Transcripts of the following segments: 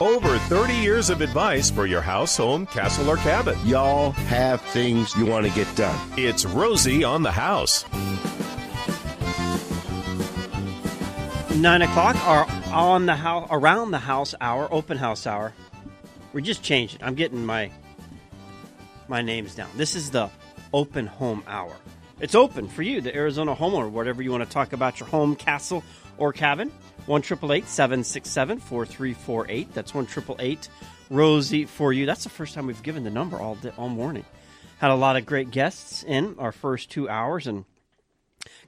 Over 30 years of advice for your house, home, castle, or cabin. Y'all have things you want to get done. It's Rosie on the house. Nine o'clock are on the house, around the house hour, open house hour. We just changed it. I'm getting my my names down. This is the open home hour. It's open for you, the Arizona homeowner, whatever you want to talk about your home, castle, or cabin. 1 767 4348. That's one triple eight Rosie for you. That's the first time we've given the number all, day, all morning. Had a lot of great guests in our first two hours and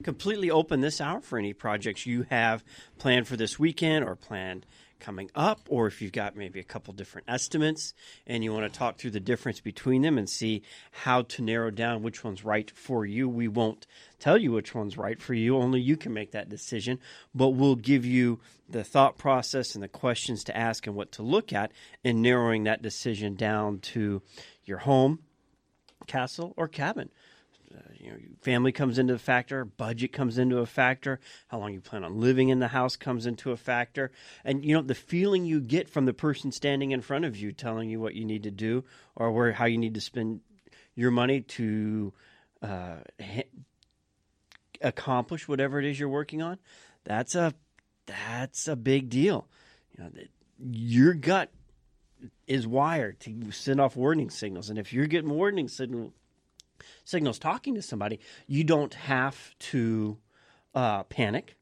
completely open this hour for any projects you have planned for this weekend or planned coming up, or if you've got maybe a couple different estimates and you want to talk through the difference between them and see how to narrow down which one's right for you. We won't tell you which one's right for you, only you can make that decision, but we'll give you the thought process and the questions to ask and what to look at in narrowing that decision down to your home, castle, or cabin you know, family comes into a factor, budget comes into a factor, how long you plan on living in the house comes into a factor, and you know the feeling you get from the person standing in front of you telling you what you need to do or where how you need to spend your money to uh, ha- accomplish whatever it is you're working on. That's a that's a big deal. You know, your gut is wired to send off warning signals, and if you're getting warning signals signals talking to somebody, you don't have to uh, panic.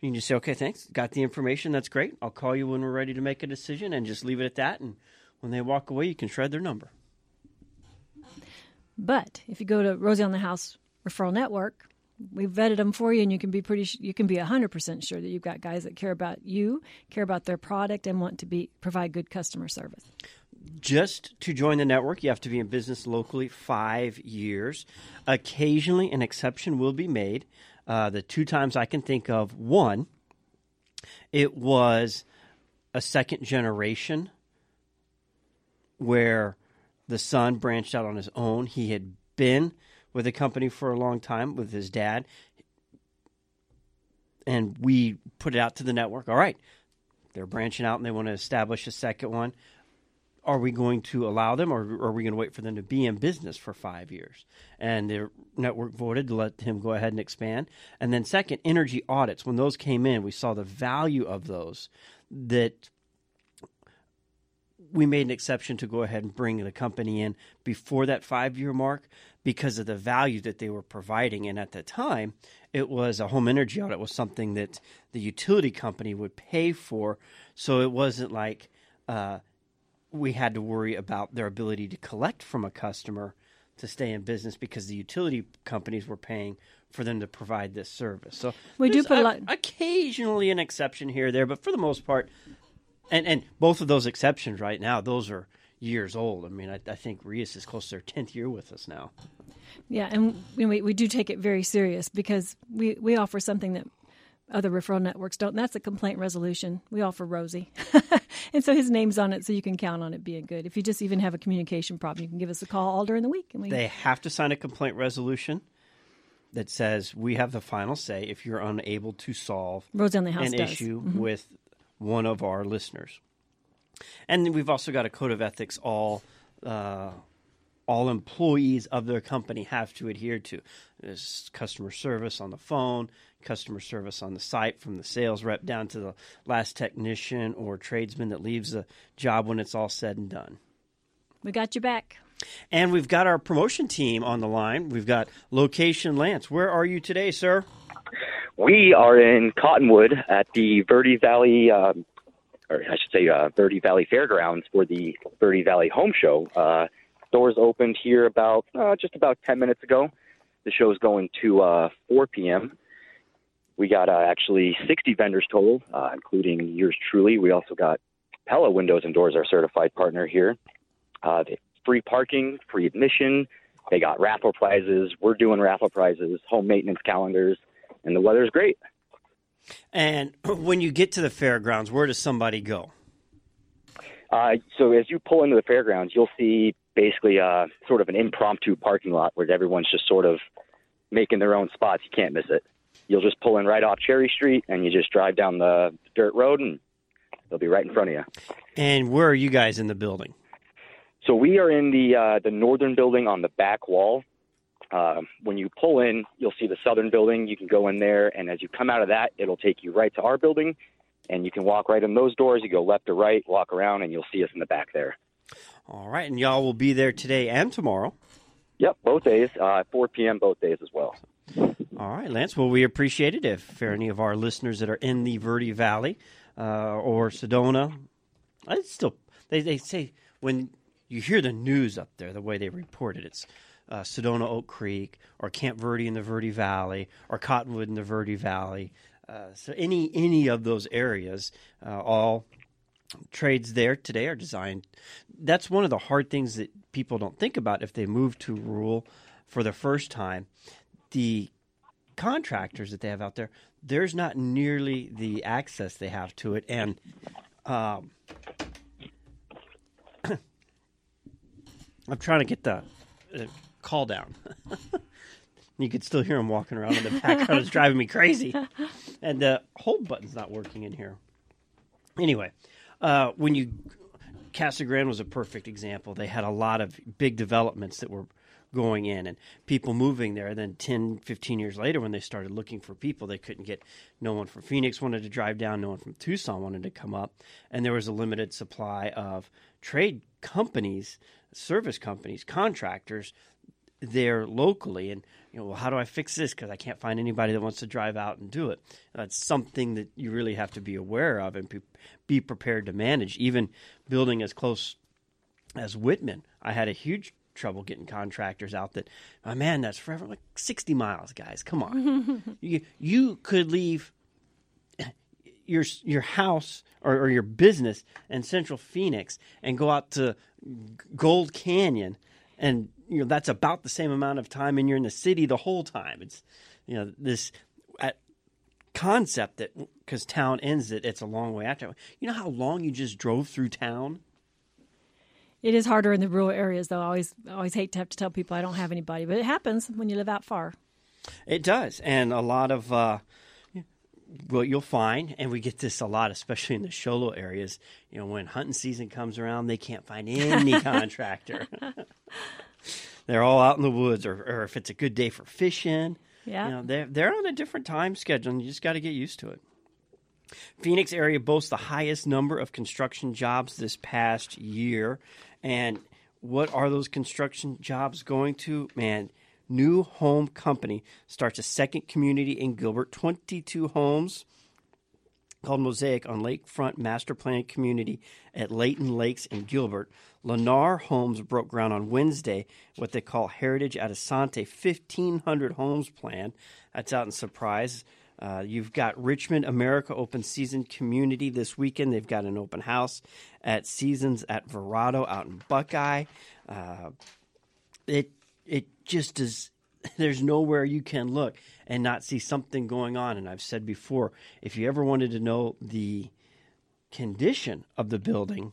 You can just say, okay, thanks, got the information, that's great. I'll call you when we're ready to make a decision and just leave it at that. And when they walk away, you can shred their number. But if you go to Rosie on the House Referral Network, we've vetted them for you, and you can be pretty, you can be hundred percent sure that you've got guys that care about you, care about their product, and want to be provide good customer service just to join the network, you have to be in business locally five years. Occasionally, an exception will be made. Uh, the two times I can think of, one, it was a second generation where the son branched out on his own. He had been with the company for a long time with his dad. And we put it out to the network. All right, they're branching out and they want to establish a second one are we going to allow them or are we going to wait for them to be in business for five years? And the network voted to let him go ahead and expand. And then, second, energy audits. When those came in, we saw the value of those that we made an exception to go ahead and bring the company in before that five year mark because of the value that they were providing. And at the time, it was a home energy audit was something that the utility company would pay for. So it wasn't like, uh, we had to worry about their ability to collect from a customer to stay in business because the utility companies were paying for them to provide this service. So we do put a, lot occasionally an exception here or there, but for the most part, and and both of those exceptions right now, those are years old. I mean, I, I think Rias is close to their tenth year with us now. Yeah, and we we do take it very serious because we we offer something that other referral networks don't. That's a complaint resolution. We offer Rosie. and so his name's on it, so you can count on it being good. If you just even have a communication problem, you can give us a call all during the week. And we... They have to sign a complaint resolution that says we have the final say if you're unable to solve Rosie on the House an does. issue mm-hmm. with one of our listeners. And we've also got a code of ethics all uh, all employees of their company have to adhere to. There's customer service on the phone, customer service on the site from the sales rep down to the last technician or tradesman that leaves the job when it's all said and done. We got you back. And we've got our promotion team on the line. We've got Location Lance. Where are you today, sir? We are in Cottonwood at the Verde Valley, um, or I should say, uh, Verde Valley Fairgrounds for the Verde Valley Home Show. Uh, doors opened here about uh, just about 10 minutes ago. The show is going to uh, 4 p.m. We got uh, actually 60 vendors total, uh, including yours truly. We also got Pella Windows and Doors, our certified partner here. Uh, free parking, free admission. They got raffle prizes. We're doing raffle prizes, home maintenance calendars, and the weather's great. And when you get to the fairgrounds, where does somebody go? Uh, so as you pull into the fairgrounds, you'll see basically uh, sort of an impromptu parking lot where everyone's just sort of making their own spots. You can't miss it you'll just pull in right off Cherry Street and you just drive down the dirt road and They'll be right in front of you. And where are you guys in the building? So we are in the uh, the northern building on the back wall. Uh, when you pull in, you'll see the southern building. You can go in there, and as you come out of that, it'll take you right to our building, and you can walk right in those doors. You go left or right, walk around, and you'll see us in the back there. All right, and y'all will be there today and tomorrow. Yep, both days, uh, 4 p.m. both days as well. All right, Lance. Well, we appreciate it. If any of our listeners that are in the Verde Valley uh, or Sedona, I still they, they say when you hear the news up there, the way they report it, it's uh, Sedona Oak Creek or Camp Verde in the Verde Valley or Cottonwood in the Verde Valley. Uh, so any any of those areas, uh, all trades there today are designed. That's one of the hard things that people don't think about if they move to rural for the first time. The contractors that they have out there, there's not nearly the access they have to it, and um, I'm trying to get the uh, call down. you could still hear him walking around in the background. it's driving me crazy, and the hold button's not working in here. Anyway, uh, when you Casa Grande was a perfect example. They had a lot of big developments that were going in and people moving there. And then 10, 15 years later, when they started looking for people, they couldn't get no one from Phoenix wanted to drive down, no one from Tucson wanted to come up. And there was a limited supply of trade companies, service companies, contractors there locally. And, you know, well, how do I fix this? Because I can't find anybody that wants to drive out and do it. That's something that you really have to be aware of and be, be prepared to manage. Even building as close as Wittmann, I had a huge trouble getting contractors out that, oh, man, that's forever like 60 miles, guys. Come on. you, you could leave your your house or, or, your business in Central Phoenix and go out to Gold Canyon, and you know that's about the same amount of time, and you're in the city the whole time. It's you know this at concept that because town ends it, it's a long way after. You know how long you just drove through town. It is harder in the rural areas, though. I always, always hate to have to tell people I don't have anybody, but it happens when you live out far. It does, and a lot of uh, what you'll find, and we get this a lot, especially in the Show Low areas. You know, when hunting season comes around, they can't find any contractor. they're all out in the woods, or, or if it's a good day for fishing, yeah, you know, they're they're on a different time schedule, and you just got to get used to it. Phoenix area boasts the highest number of construction jobs this past year, and what are those construction jobs going to? Man, New Home Company starts a second community in Gilbert, 22 homes called Mosaic on Lakefront Master Plan Community at Layton Lakes in Gilbert. Lennar Homes broke ground on Wednesday, what they call Heritage at Asante 1,500 homes plan. That's out in Surprise. Uh, you've got Richmond America Open Season Community this weekend. They've got an open house at Seasons at Verrado out in Buckeye. Uh, it it just is. There's nowhere you can look and not see something going on. And I've said before, if you ever wanted to know the condition of the building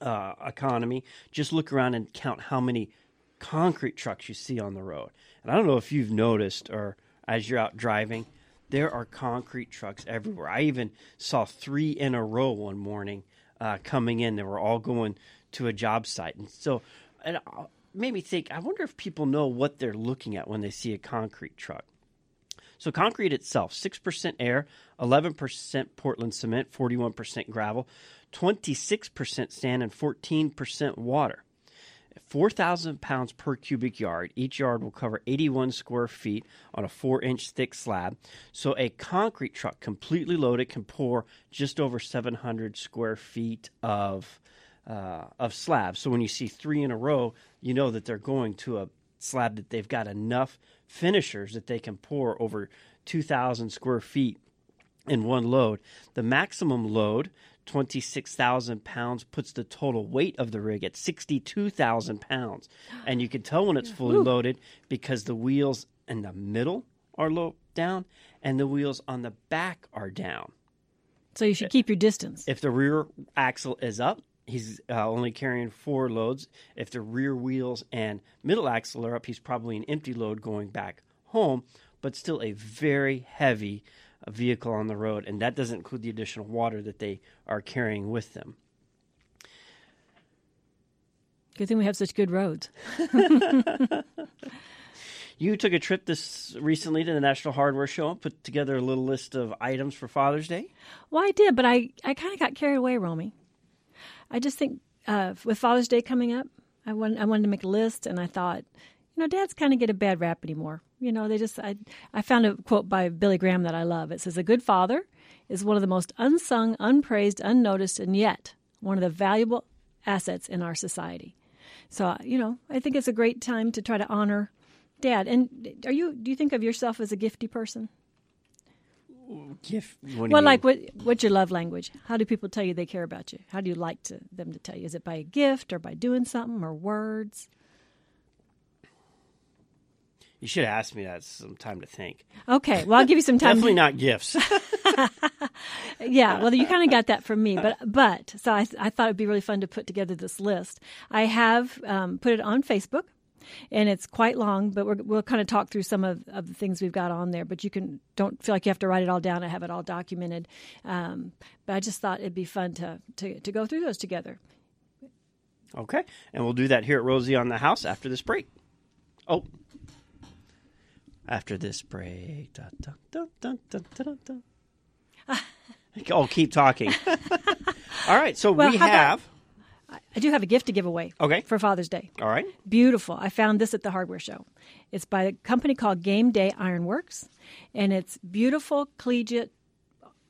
uh, economy, just look around and count how many concrete trucks you see on the road. And I don't know if you've noticed or as you're out driving, there are concrete trucks everywhere. I even saw three in a row one morning uh, coming in. They were all going to a job site, and so it uh, made me think. I wonder if people know what they're looking at when they see a concrete truck. So concrete itself, six percent air, eleven percent Portland cement, forty-one percent gravel, twenty-six percent sand, and fourteen percent water. 4,000 pounds per cubic yard. Each yard will cover 81 square feet on a 4 inch thick slab. So a concrete truck completely loaded can pour just over 700 square feet of, uh, of slabs. So when you see three in a row, you know that they're going to a slab that they've got enough finishers that they can pour over 2,000 square feet in one load. The maximum load 26,000 pounds puts the total weight of the rig at 62,000 pounds. And you can tell when it's fully loaded because the wheels in the middle are low down and the wheels on the back are down. So you should keep your distance. If the rear axle is up, he's uh, only carrying four loads. If the rear wheels and middle axle are up, he's probably an empty load going back home, but still a very heavy vehicle on the road, and that doesn't include the additional water that they are carrying with them. Good thing we have such good roads. You took a trip this recently to the National Hardware Show and put together a little list of items for Father's Day. Well, I did, but I, I kind of got carried away, Romy. I just think uh, with Father's Day coming up, I, want, I wanted to make a list, and I thought, you know, dads kind of get a bad rap anymore. You know, they just, I, I found a quote by Billy Graham that I love. It says, A good father is one of the most unsung, unpraised, unnoticed, and yet one of the valuable assets in our society. So, you know, I think it's a great time to try to honor dad. And are you, do you think of yourself as a gifty person? Gift. What Well, like what what's your love language? How do people tell you they care about you? How do you like to them to tell you? Is it by a gift or by doing something or words? you should have asked me that some time to think. Okay, well I'll give you some time. Definitely not gifts. yeah, well you kind of got that from me, but but so I I thought it'd be really fun to put together this list. I have um, put it on Facebook. And it's quite long, but we're, we'll kind of talk through some of, of the things we've got on there. But you can don't feel like you have to write it all down. I have it all documented. Um, but I just thought it'd be fun to, to to go through those together. okay. And we'll do that here at Rosie on the House after this break. Oh. After this break. Dun, dun, dun, oh, keep talking. All right. So Well, we how about- have. I do have a gift to give away. Okay. For Father's Day. All right. Beautiful. I found this at the hardware show. It's by a company called Game Day Ironworks, and it's beautiful collegiate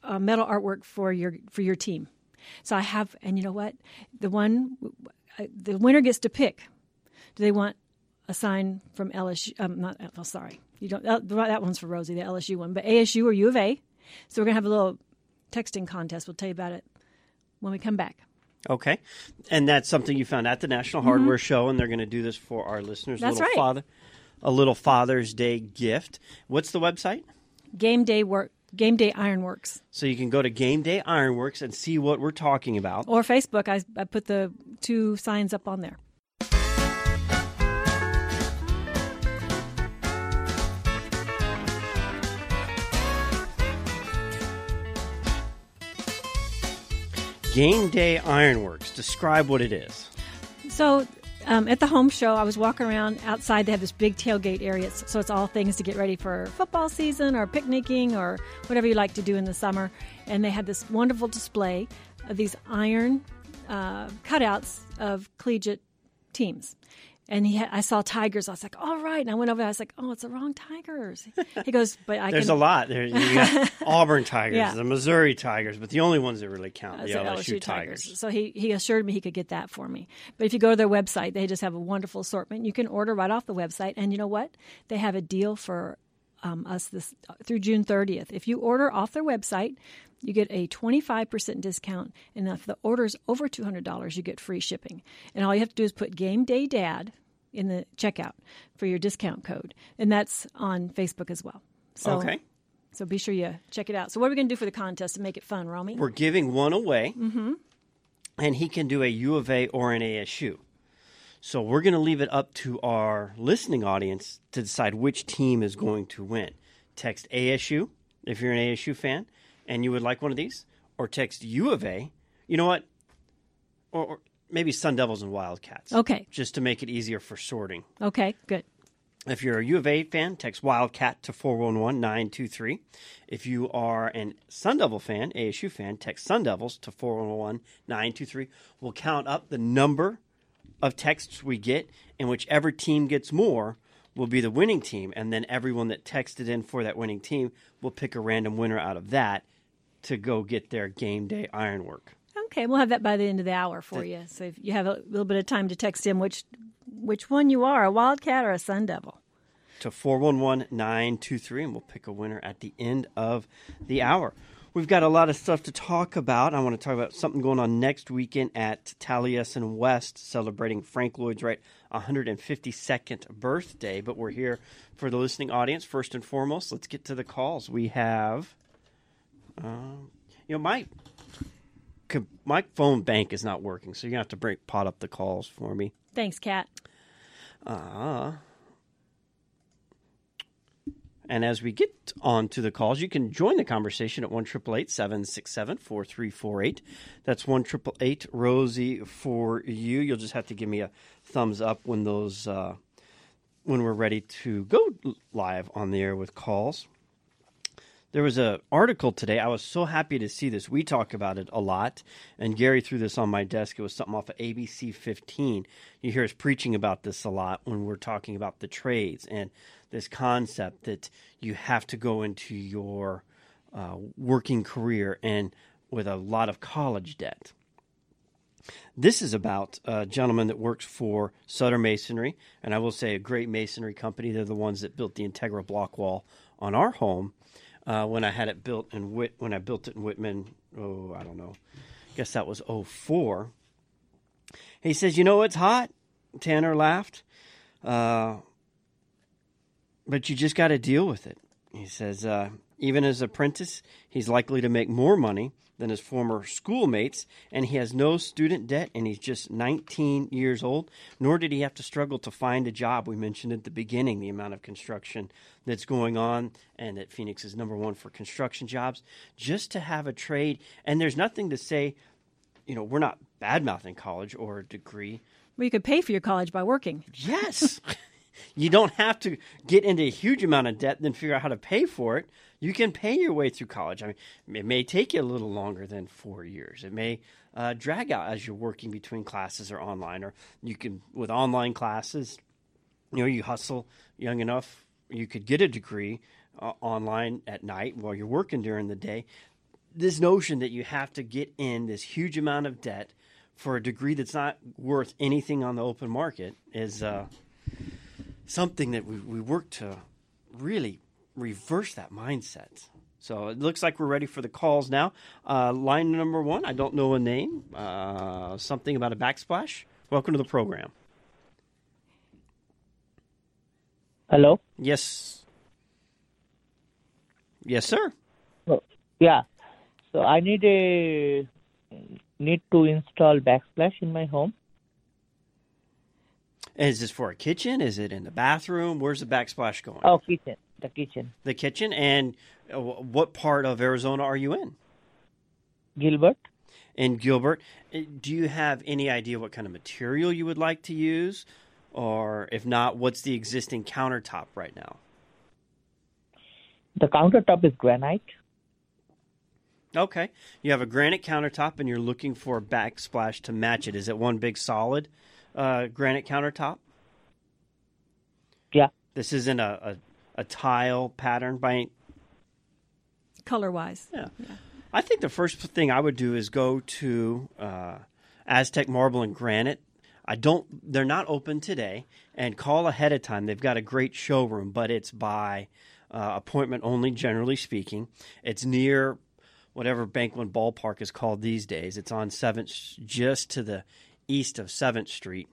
uh, metal artwork for your for your team. So I have, and you know what? The one, uh, the winner gets to pick. Do they want a sign from LSU? Um, not, oh, sorry, you don't. That, that one's for Rosie, the LSU one, but ASU or U of A. So we're gonna have a little texting contest. We'll tell you about it when we come back. Okay, and that's something you found at the National Hardware Show, and they're going to do this for our listeners. Mm-hmm. That's little right. Father, a little Father's Day gift. What's the website? Game Day work. Game Day Ironworks. So you can go to Game Day Ironworks and see what we're talking about. or Facebook. I, I put the two signs up on there. Game Day Ironworks. Describe what it is. So um, at the home show, I was walking around outside. They have this big tailgate area, so it's all things to get ready for football season or picnicking or whatever you like to do in the summer. And they had this wonderful display of these iron uh, cutouts of collegiate teams. And he had, I saw tigers. I was like, all right. And I went over. There, I was like, oh, it's the wrong tigers. He goes, but I There's can. a lot. There, you got Auburn Tigers, Yeah. the Missouri Tigers, but the only ones that really count, are the It's LSU, the Tigers. So he, he assured me he could get that for me. But if you go to their website, they just have a wonderful assortment. You can order right off the website. And you know what? They have a deal for um, us this through June 30th. If you order off their website, you get a 25% discount. And if the order is over $200, you get free shipping. And all you have to do is put Game Day Dad in the checkout for your discount code. And that's on Facebook as well. So, Okay. So be sure you check it out. So what are we going to do for the contest to make it fun, Romy? We're giving one away, mm-hmm. and he can do a U of A or an ASU. So we're going to leave it up to our listening audience to decide which team is going to win. Text ASU if you're an ASU fan and you would like one of these, or text U of A. You know what? Or, or maybe Sun Devils and Wildcats. Okay. Just to make it easier for sorting. Okay, good. If you're a U of A fan, text Wildcat to 411 923. If you are an Sun Devil fan, ASU fan, text Sun Devils to 411 923. We'll count up the number of texts we get, and whichever team gets more will be the winning team. And then everyone that texted in for that winning team will pick a random winner out of that to go get their game day ironwork. Okay, we'll have that by the end of the hour for you. So if you have a little bit of time to text in which which one you are, a Wildcat or a Sun Devil. to 411-923 and we'll pick a winner at the end of the hour. We've got a lot of stuff to talk about. I want to talk about something going on next weekend at Taliesin West celebrating Frank Lloyd Wright's 152nd birthday, but we're here for the listening audience first and foremost. Let's get to the calls. We have um, you know my my phone bank is not working, so you're going to have to break pot up the calls for me. Thanks, Kat. Uh, And as we get on to the calls, you can join the conversation at 1 767 4348. That's 1 Rosie for you. You'll just have to give me a thumbs up when those uh, when we're ready to go live on the air with calls. There was an article today. I was so happy to see this. We talk about it a lot, and Gary threw this on my desk. It was something off of ABC 15. You hear us preaching about this a lot when we're talking about the trades and this concept that you have to go into your uh, working career and with a lot of college debt. This is about a gentleman that works for Sutter Masonry, and I will say a great masonry company. They're the ones that built the Integra block wall on our home uh, when I had it built in Whit when I built it in Wittmann. Oh, I don't know. I guess that was 04. He says, "You know it's hot." Tanner laughed, uh, but you just got to deal with it. He says, uh, even as apprentice, he's likely to make more money than his former schoolmates, and he has no student debt, and he's just 19 years old. Nor did he have to struggle to find a job. We mentioned at the beginning the amount of construction that's going on, and that Phoenix is number one for construction jobs. Just to have a trade, and there's nothing to say, you know, we're not bad mouthing college or a degree. Well, you could pay for your college by working. Yes. you don't have to get into a huge amount of debt, then figure out how to pay for it you can pay your way through college. I mean, it may take you a little longer than four years. It may uh, drag out as you're working between classes or online, or you can with online classes. You know, you hustle young enough, you could get a degree uh, online at night while you're working during the day. This notion that you have to get in this huge amount of debt for a degree that's not worth anything on the open market is uh, something that we, we work to really reverse that mindset. So it looks like we're ready for the calls now. Uh, line number one, I don't know a name, uh, something about a backsplash. Welcome to the program. Hello? Yes. Yes, sir. Oh, yeah. So I need a need to install backsplash in my home. Is this for a kitchen? Is it in the bathroom? Where's the backsplash going? Oh, kitchen the kitchen. The kitchen, and uh, what part of Arizona are you in? Gilbert. In Gilbert, uh, do you have any idea what kind of material you would like to use, or if not, what's the existing countertop right now? The countertop is granite. Okay, you have a granite countertop, and you're looking for a backsplash to match it. Is it one big solid uh, granite countertop? Yeah. This isn't a, a tile pattern by color wise. Yeah. yeah. I think the first thing I would do is go to uh, Aztec Marble and Granite. I don't. They're not open today, and call ahead of time. They've got a great showroom, but it's by uh, appointment only. Generally speaking, it's near whatever Bank One Ballpark is called these days. It's on Seventh, just to the east of Seventh Street,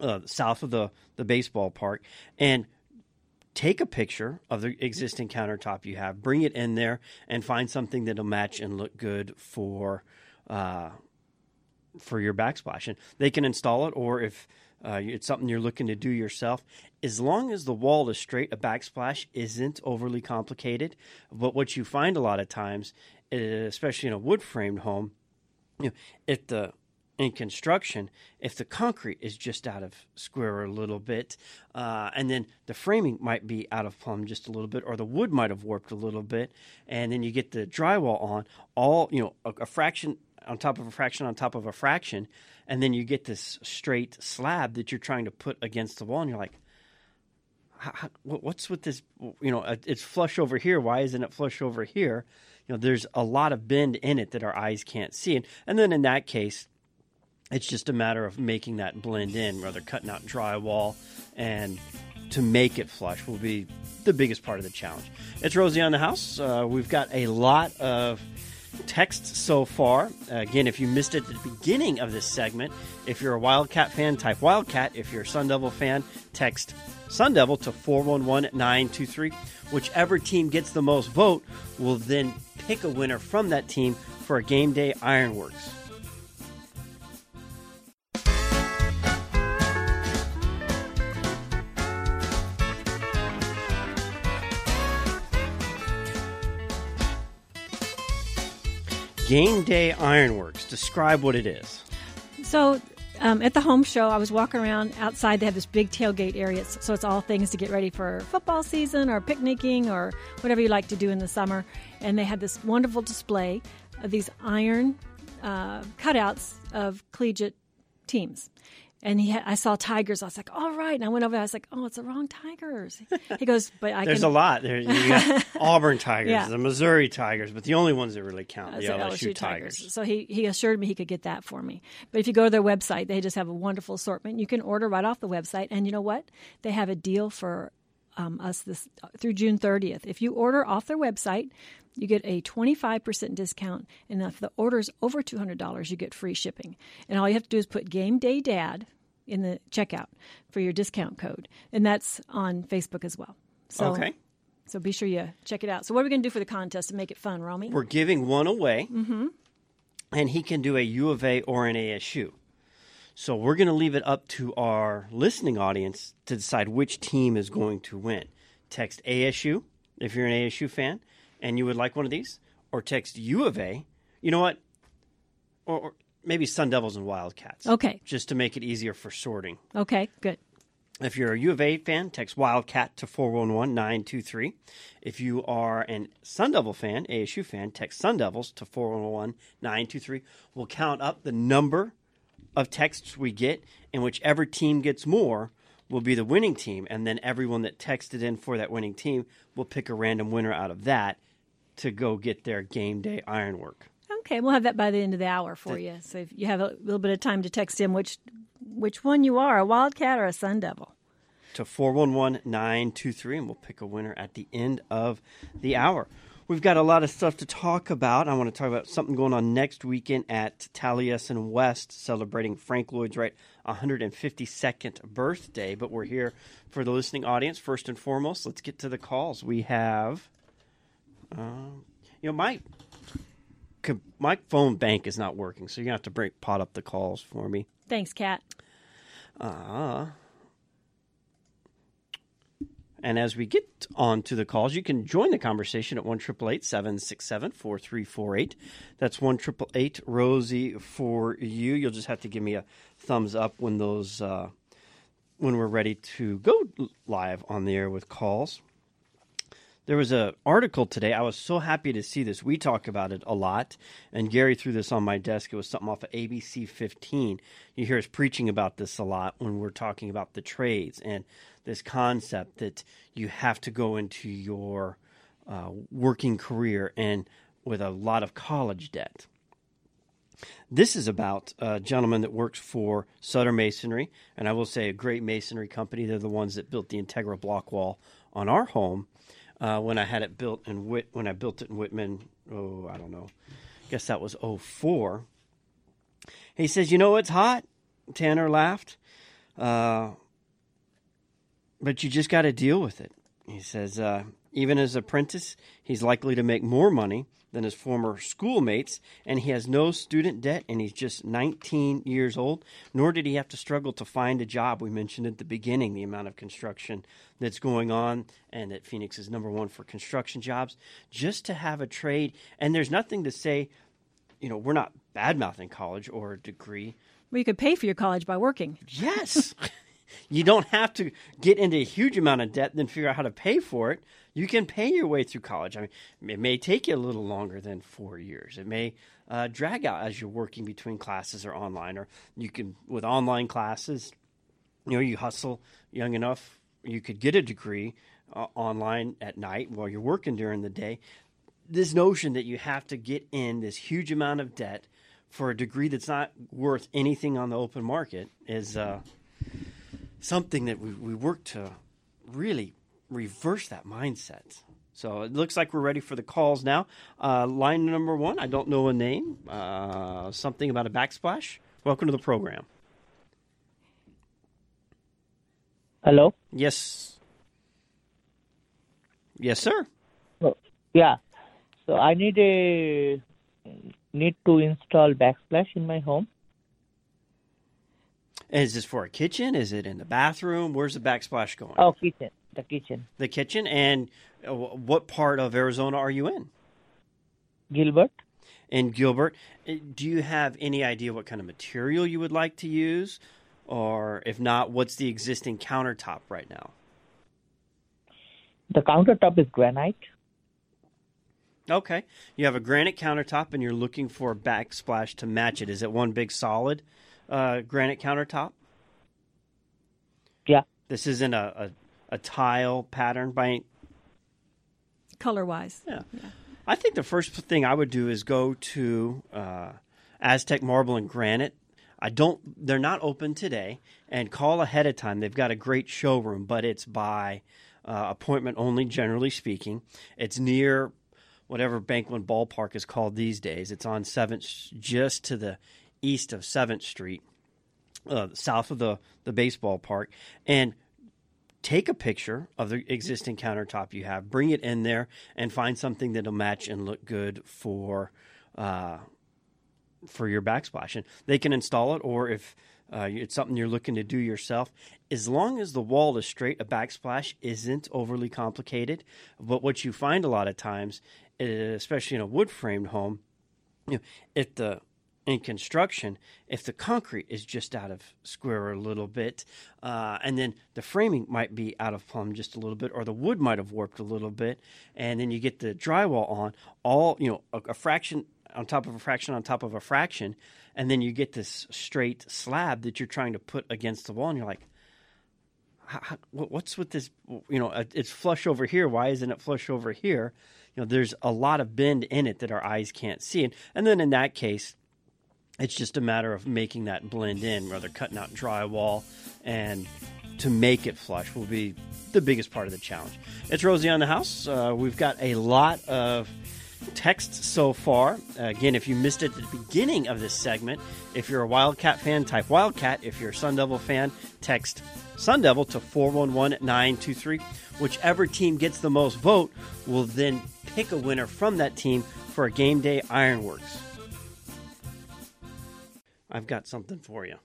uh, south of the the baseball park, and take a picture of the existing countertop you have, bring it in there, and find something that'll match and look good for uh, for your backsplash. And they can install it, or if uh, it's something you're looking to do yourself, as long as the wall is straight, a backsplash isn't overly complicated. But what you find a lot of times, especially in a wood framed home, you know, if the in construction if the concrete is just out of square a little bit, uh, and then the framing might be out of plumb just a little bit, or the wood might have warped a little bit, and then you get the drywall on, all you know, a, a fraction on top of a fraction on top of a fraction, and then you get this straight slab that you're trying to put against the wall, and you're like, how, what's with this? You know, uh, it's flush over here. Why isn't it flush over here? You know, there's a lot of bend in it that our eyes can't see, and, and then in that case, it's just a matter of making that blend in, rather cutting out drywall and to make it flush will be the biggest part of the challenge. It's Rosie on the house. Uh, we've got a lot of text so far. Again, if you missed it at the beginning of this segment, if you're a Wildcat fan, type Wildcat. If you're a Sun Devil fan, text Sun Devil to 411923. Whichever team gets the most vote will then pick a winner from that team for a game day Ironworks. Game Day Ironworks. Describe what it is. So um, at the home show, I was walking around outside. They have this big tailgate area, so it's all things to get ready for football season or picnicking or whatever you like to do in the summer. And they had this wonderful display of these iron uh, cutouts of collegiate teams. And he, had, I saw tigers. I was like, "All right." And I went over. there. I was like, "Oh, it's the wrong tigers." He goes, "But I can There's can." a lot. There, you got Auburn Tigers, Yeah. the Missouri Tigers, but the only ones that really count, the said LSU, Tigers. So he, he assured me he could get that for me. But if you go to their website, they just have a wonderful assortment. You can order right off the website. And you know what? They have a deal for um, us this through June 30th. If you order off their website, you get a 25% discount. And if the order is over $200, you get free shipping. And all you have to do is put Game Day Dad in the checkout for your discount code. And that's on Facebook as well. So, Okay. So be sure you check it out. So what are we going to do for the contest to make it fun, Romy? We're giving one away, mm-hmm. and he can do a U of A or an ASU. So we're going to leave it up to our listening audience to decide which team is going to win. Text ASU if you're an ASU fan and you would like one of these, or text U of A. You know what? Or, or maybe Sun Devils and Wildcats. Okay. Just to make it easier for sorting. Okay, good. If you're a U of A fan, text Wildcat to 411 923. If you are an Sun Devil fan, ASU fan, text Sun Devils to 411 923. We'll count up the number of texts we get, and whichever team gets more will be the winning team. And then everyone that texted in for that winning team will pick a random winner out of that to go get their game day ironwork. Okay, we'll have that by the end of the hour for you. So if you have a little bit of time to text in which which one you are, a Wildcat or a Sun Devil. to 411 923, and we'll pick a winner at the end of the hour. We've got a lot of stuff to talk about. I want to talk about something going on next weekend at Taliesin West, celebrating Frank Lloyd Wright's 152nd birthday. But we're here for the listening audience first and foremost. Let's get to the calls. We have, um, you know, my my phone bank is not working, so you're gonna have to break pot up the calls for me. Thanks, Kat. Uh, and as we get on to the calls, you can join the conversation at 1 767 4348. That's 1 Rosie for you. You'll just have to give me a thumbs up when those uh, when we're ready to go live on the air with calls. There was an article today. I was so happy to see this. We talk about it a lot, and Gary threw this on my desk. It was something off of ABC 15. You hear us preaching about this a lot when we're talking about the trades and this concept that you have to go into your uh, working career and with a lot of college debt. This is about a gentleman that works for Sutter Masonry, and I will say a great masonry company. They're the ones that built the Integra block wall on our home uh, when I had it built in Whit. When I built it in Wittmann, oh, I don't know. I guess that was 04. He says, "You know it's hot." Tanner laughed, uh, but you just got to deal with it. He says, uh, even as apprentice, he's likely to make more money than his former schoolmates, and he has no student debt, and he's just 19 years old. Nor did he have to struggle to find a job. We mentioned at the beginning the amount of construction that's going on, and that Phoenix is number one for construction jobs. Just to have a trade, and there's nothing to say, you know, we're not bad mouthing college or a degree. Well, you could pay for your college by working. Yes. you don't have to get into a huge amount of debt then figure out how to pay for it. You can pay your way through college. I mean, it may take you a little longer than four years. It may uh, drag out as you're working between classes or online, or you can with online classes. You know, you hustle young enough, you could get a degree uh, online at night while you're working during the day. This notion that you have to get in this huge amount of debt for a degree that's not worth anything on the open market is uh, something that we, we work to really reverse that mindset. So it looks like we're ready for the calls now. Uh, line number one, I don't know a name, uh, something about a backsplash. Welcome to the program. Hello. Yes. Yes, sir. Oh, yeah. So I need a need to install backsplash in my home. Is this for a kitchen? Is it in the bathroom? Where's the backsplash going? Oh, kitchen. The kitchen. The kitchen. And uh, what part of Arizona are you in? Gilbert. in Gilbert. Uh, Do you have any idea what kind of material you would like to use? Or if not, what's the existing countertop right now? The countertop is granite. Okay. You have a granite countertop and you're looking for a backsplash to match it. Is it one big solid uh, granite countertop? Yeah. This isn't a, a, tile pattern by Color wise. Yeah. I think the first thing I would do is go to uh, Aztec Marble and Granite. I don't. They're not open today, and call ahead of time. They've got a great showroom, but it's by uh, appointment only. Generally speaking, it's near whatever Bank One Ballpark is called these days. It's on Seventh, just to the east of Seventh Street, uh, south of the the baseball park, and take a picture of the existing countertop you have, bring it in there, and find something that'll match and look good for uh, for your backsplash. And they can install it, or if uh, it's something you're looking to do yourself, as long as the wall is straight, a backsplash isn't overly complicated. But what you find a lot of times, especially in a wood framed home, you know, if the in construction, if the concrete is just out of square a little bit, uh, and then the framing might be out of plumb just a little bit, or the wood might have warped a little bit, and then you get the drywall on, all you know, a, a fraction on top of a fraction on top of a fraction, and then you get this straight slab that you're trying to put against the wall, and you're like, how, what's with this? You know, it's flush over here. Why isn't it flush over here? You know, there's a lot of bend in it that our eyes can't see, and, and then in that case, it's just a matter of making that blend in, rather cutting out drywall, and to make it flush will be the biggest part of the challenge. It's Rosie on the house. Uh, we've got a lot of text so far. Again, if you missed it at the beginning of this segment, if you're a Wildcat fan, type Wildcat. If you're a Sun Devil fan, text Sun Devil to 411923. Whichever team gets the most vote will then pick a winner from that team for a game day ironworks. I've got something for you.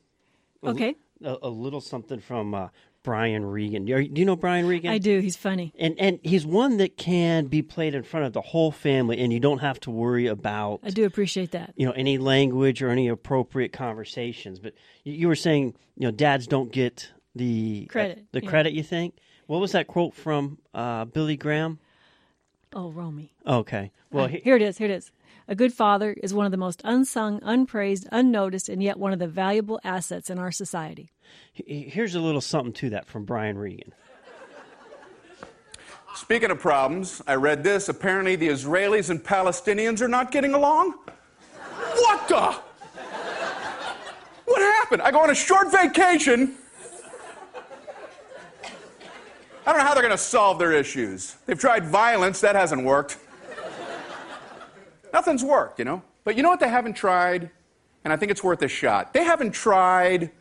Okay. A, a little something from uh, Brian Regan. Do you, know Brian Regan? I do. He's funny. And and he's one that can be played in front of the whole family, and you don't have to worry about I do appreciate that. you know any language or any appropriate conversations. But you, you were saying you know dads don't get the Credit, the yeah. credit. You think? What was that quote from uh, Billy Graham? Oh, Romy. Okay, well Uh, he, here it is. Here it is. A good father is one of the most unsung, unpraised, unnoticed, and yet one of the valuable assets in our society. here's a little something to that from Brian Regan. Speaking of problems, I read this. Apparently, the Israelis and Palestinians are not getting along. What the? What happened? I go on a short vacation. I don't know how they're going to solve their issues. They've tried violence, that hasn't worked. Nothing's worked, you know? But you know what they haven't tried? And I think it's worth a shot. They haven't tried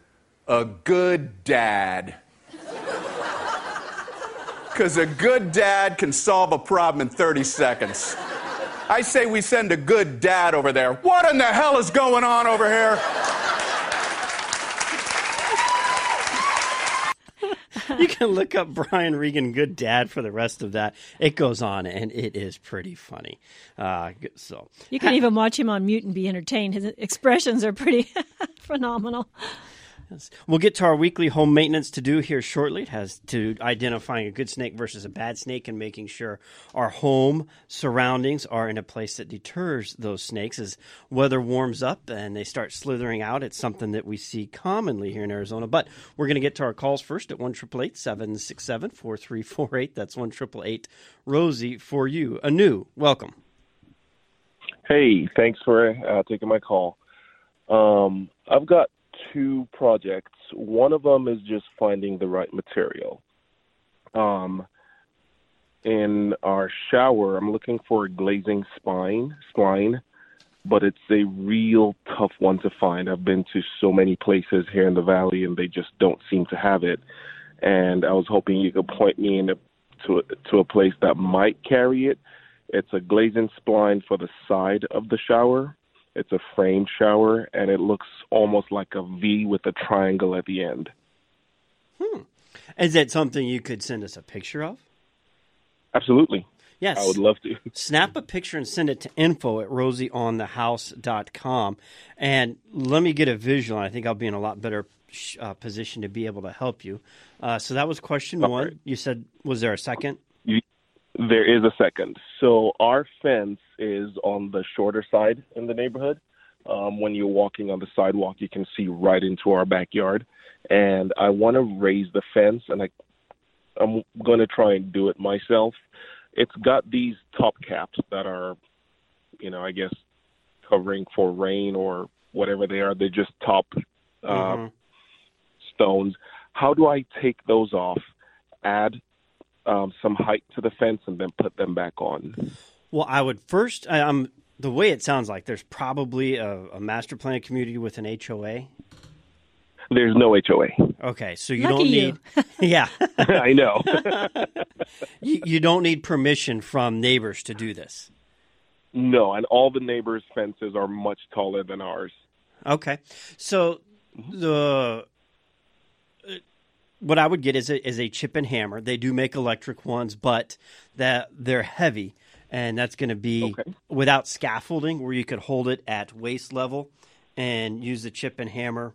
a good dad. Because a good dad can solve a problem in 30 seconds. I say we send a good dad over there. What in the hell is going on over here? you can look up Brian Regan, good dad, for the rest of that. It goes on, and it is pretty funny. Uh, so You can even watch him on mute and be entertained. His expressions are pretty phenomenal. We'll get to our weekly home maintenance to do here shortly. It has to identifying a good snake versus a bad snake and making sure our home surroundings are in a place that deters those snakes. As weather warms up and they start slithering out, it's something that we see commonly here in Arizona. But we're going to get to our calls first at one triple eight seven six seven four three four eight. That's one triple eight Rosie for you. Anu, welcome. Hey, thanks for uh, taking my call. Um, I've got two projects. One of them is just finding the right material. Um, in our shower, I'm looking for a glazing spine, spline, but it's a real tough one to find. I've been to so many places here in the valley, and they just don't seem to have it. And I was hoping you could point me in a, to a, to a place that might carry it. It's a glazing spline for the side of the shower. It's a framed shower, and it looks almost like a V with a triangle at the end. Hmm. Is that something you could send us a picture of? Absolutely. Yes. I would love to. Snap a picture and send it to info at rosieonthehouse.com. And let me get a visual. I think I'll be in a lot better uh, position to be able to help you. Uh, so that was question All one. right. You said, was there a second? There is a second. So our fence is on the shorter side in the neighborhood. Um, when you're walking on the sidewalk, you can see right into our backyard. And I want to raise the fence, and I, I'm going to try and do it myself. It's got these top caps that are, you know, I guess covering for rain or whatever they are. They're just top uh, Mhm. stones. How do I take those off, add um, some height to the fence, and then put them back on? Well, I would first. I, um, the way it sounds like there's probably a, a master plan community with an HOA. There's no HOA. Okay, so you Lucky don't you. need. yeah, I know. you, you don't need permission from neighbors to do this. no, and all the neighbors' fences are much taller than ours. Okay, so the uh, what I would get is a, is a chip and hammer. They do make electric ones, but that they're heavy, and that's going to be Okay. without scaffolding, where you could hold it at waist level and use the chip and hammer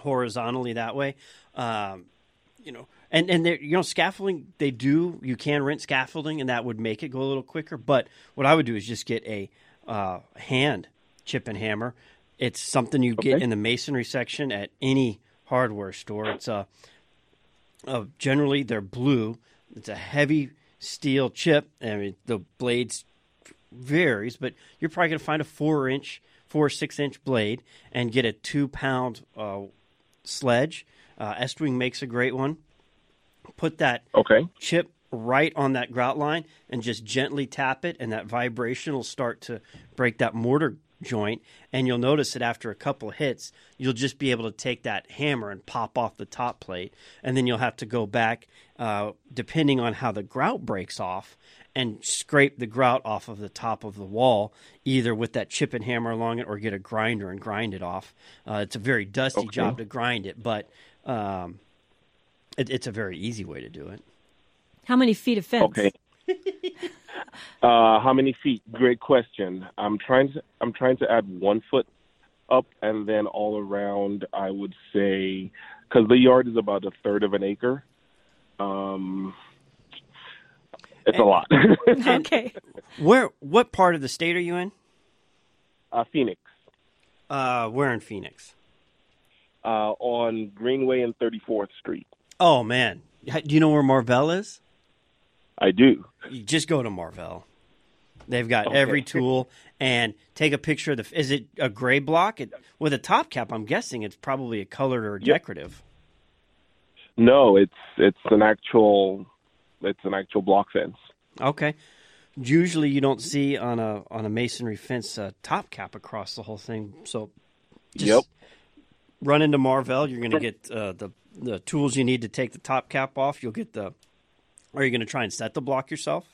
horizontally that way. Um, you know, and and you know, scaffolding they do. You can rent scaffolding, and that would make it go a little quicker. But what I would do is just get a uh, hand chip and hammer. It's something you get in the masonry section at any hardware store. It's a uh, generally they're blue. It's a heavy steel chip. I mean, the blades varies, but you're probably going to find a four inch, four or six inch blade and get a two pound uh, sledge. Uh, Estwing makes a great one. Put that Okay. chip right on that grout line and just gently tap it, and that vibration will start to break that mortar joint. And you'll notice that after a couple of hits, you'll just be able to take that hammer and pop off the top plate, and then you'll have to go back, uh, depending on how the grout breaks off, and scrape the grout off of the top of the wall, either with that chip and hammer along it, or get a grinder and grind it off. Uh, it's a very dusty Okay. job to grind it, but um, it, it's a very easy way to do it. How many feet of fence? Okay. uh, how many feet? Great question. I'm trying to I'm trying to add one foot up, and then all around, I would say, because the yard is about a third of an acre. Um, it's a lot. Okay. Where? What part of the state are you in? uh, Phoenix, Uh, we're in Phoenix. uh, on Greenway and 34th Street. Oh man, do you know where Marvell is? I do. You just go to Marvell. They've got Okay. every tool and take a picture of the. Is it a gray block it, with a top cap? I'm guessing it's probably a colored or Yep. decorative. No, it's it's an actual it's an actual block fence. Okay. Usually, you don't see on a on a masonry fence a top cap across the whole thing. So, just Yep. run into Marvell. You're going to get uh, the the tools you need to take the top cap off. You'll get the. Are you going to try and set the block yourself?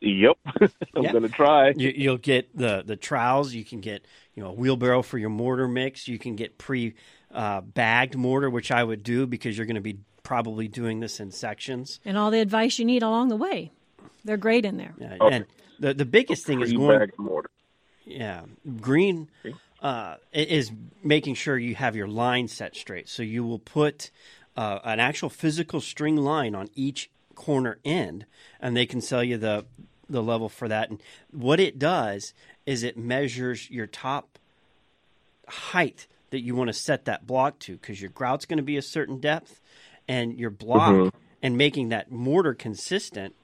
Yep, I'm Yeah. gonna try. You, you'll get the the trowels. You can get you know a wheelbarrow for your mortar mix. You can get pre uh, bagged mortar, which I would do because you're going to be probably doing this in sections. And all the advice you need along the way. They're great in there. Yeah, Okay. And the the biggest thing is going mortar. Yeah, green uh, is making sure you have your line set straight. So you will put uh, an actual physical string line on each corner end, and they can sell you the the level for that. And what it does is it measures your top height that you want to set that block to, because your grout's going to be a certain depth, and your block and making that mortar consistent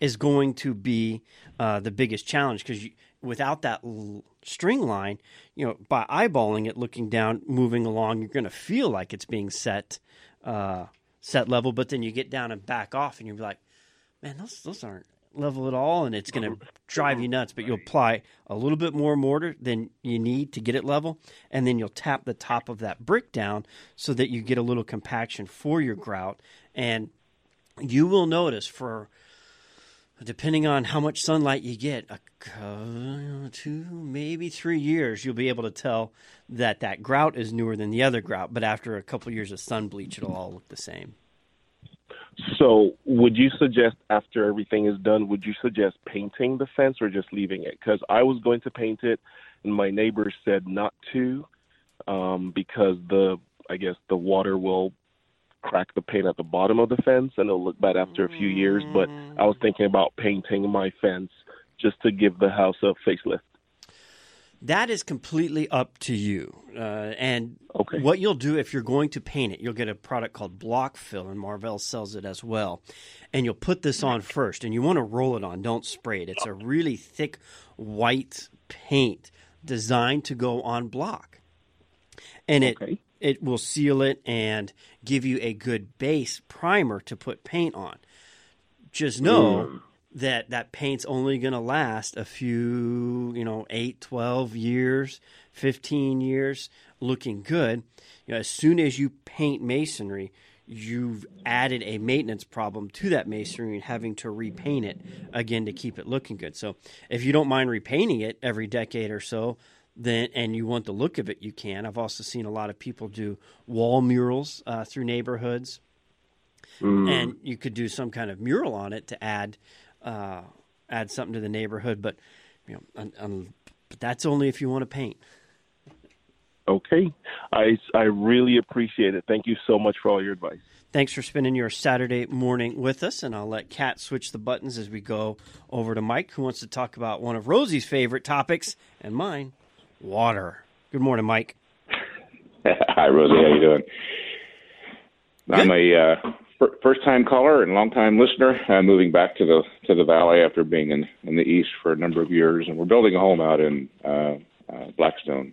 is going to be uh, the biggest challenge because without that l- string line, you know, by eyeballing it, looking down, moving along, you're going to feel like it's being set uh, set level, but then you get down and back off, and you're like, man, those those aren't level at all, and it's going to drive you nuts. But you apply a little bit more mortar than you need to get it level, and then you'll tap the top of that brick down so that you get a little compaction for your grout, and you will notice for depending on how much sunlight you get, a two, maybe three years, you'll be able to tell that that grout is newer than the other grout. But after a couple years of sun bleach, it'll all look the same. So, would you suggest after everything is done, would you suggest painting the fence or just leaving it? Because I was going to paint it, and my neighbor said not to, um, because the I guess the water will crack the paint at the bottom of the fence, and it'll look bad after a few years. But I was thinking about painting my fence just to give the house a facelift. That is completely up to you. Uh, and Okay. what you'll do if you're going to paint it, you'll get a product called Block Fill, and Marvell sells it as well. And you'll put this on first, and you want to roll it on, don't spray it. It's a really thick white paint designed to go on block. And it Okay. It will seal it and give you a good base primer to put paint on. Just know mm. that that paint's only going to last a few, you know, 8, 12 years, 15 years looking good. You know, as soon as you paint masonry, you've added a maintenance problem to that masonry and having to repaint it again to keep it looking good. So, if you don't mind repainting it every decade or so, then and you want the look of it, you can. I've also seen a lot of people do wall murals uh, through neighborhoods, and you could do some kind of mural on it to add uh, add something to the neighborhood. But you know, un, un, but that's only if you want to paint. Okay. I, I really appreciate it. Thank you so much for all your advice. Thanks for spending your Saturday morning with us, and I'll let Kat switch the buttons as we go over to Mike, who wants to talk about one of Rosie's favorite topics and mine, water. Good morning, Mike. Hi, Rosie. How you doing? I'm a uh, first-time caller and long-time listener. I'm moving back to the to the valley after being in in the east for a number of years, and we're building a home out in uh, uh, Blackstone.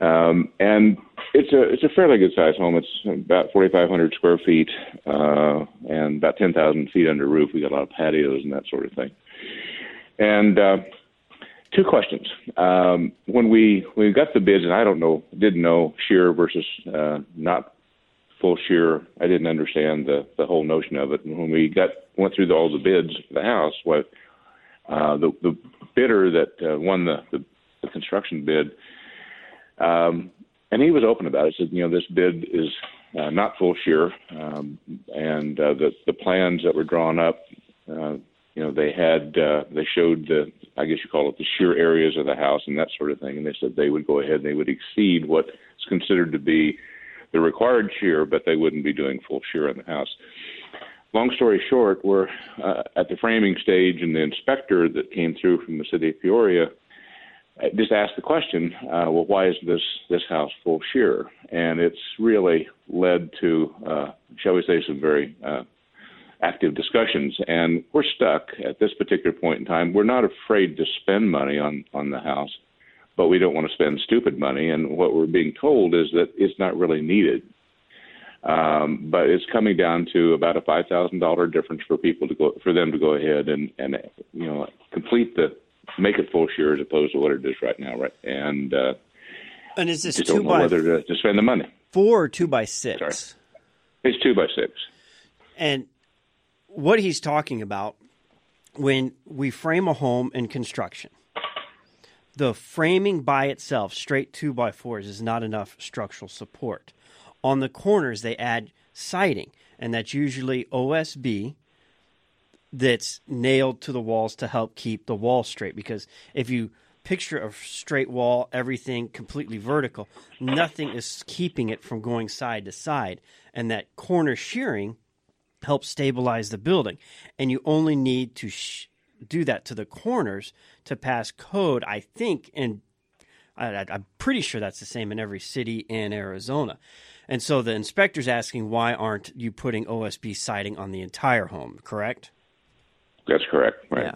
Um, and it's a it's a fairly good sized home. It's about 4,500 square feet uh, and about 10,000 feet under roof. We got a lot of patios and that sort of thing. And uh, two questions. Um, when we we got the bids, and I don't know, didn't know shear versus uh, not full shear. I didn't understand the the whole notion of it. And when we got went through the, all the bids for the house, what uh, the the bidder that uh, won the, the the construction bid, um, and he was open about it. Said, you know, this bid is uh, not full shear, um, and uh, the the plans that were drawn up. Uh, you know, they had uh, they showed the I guess you call it the shear areas of the house and that sort of thing, and they said they would go ahead and they would exceed what is considered to be the required shear, but they wouldn't be doing full shear in the house. Long story short, we're uh, at the framing stage, and the inspector that came through from the city of Peoria uh, just asked the question, uh, well, why is this this house full shear? And it's really led to, uh, shall we say, some very uh, active discussions. And we're stuck at this particular point in time. We're not afraid to spend money on on the house, but we don't want to spend stupid money. And what we're being told is that it's not really needed. Um, but it's coming down to about a five thousand dollar difference for people to go for them to go ahead and and you know complete the make it full shear as opposed to what it is right now, right? And uh, And is this just two don't know by whether to, to spend the money. four or two by six? Sorry. It's two by six. And what he's talking about when we frame a home in construction, the framing by itself, straight two by fours, is not enough structural support. On the corners, they add siding, and that's usually OSB that's nailed to the walls to help keep the wall straight. Because if you picture a straight wall, everything completely vertical, nothing is keeping it from going side to side. And that corner shearing helps stabilize the building. And you only need to sh- do that to the corners to pass code, I think, and I, I'm pretty sure that's the same in every city in Arizona. And so the inspector's asking why aren't you putting OSB siding on the entire home, correct? That's correct. Right. Yeah.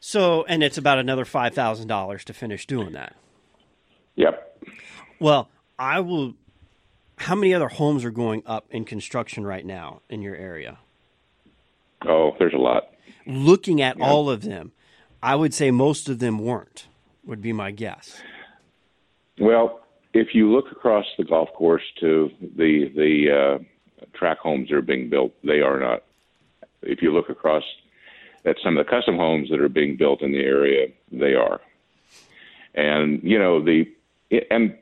So, and it's about another $5,000 to finish doing that. Yep. Well, I will. How many other homes are going up in construction right now in your area? Oh, there's a lot. Looking at all of them, I would say most of them weren't, would be my guess. Well, if you look across the golf course to the the uh, track homes that are being built, they are not. If you look across at some of the custom homes that are being built in the area, they are. And you know the and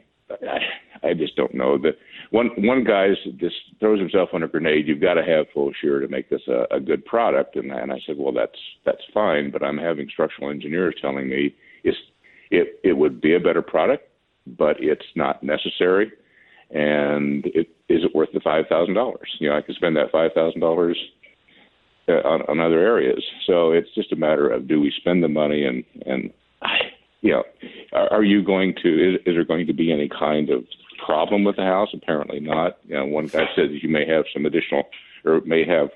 I, just don't know. The one one guy just throws himself on a grenade. You've got to have full shear to make this a, a good product. And, and I said, well, that's that's fine, but I'm having structural engineers telling me it's it it would be a better product, but it's not necessary. And it is it worth the five thousand dollars? You know, I could spend that five thousand dollars uh, on, on other areas. So it's just a matter of do we spend the money and and you know, are, are you going to is, is there going to be any kind of problem with the house? Apparently not. You know, one guy said that you may have some additional or may have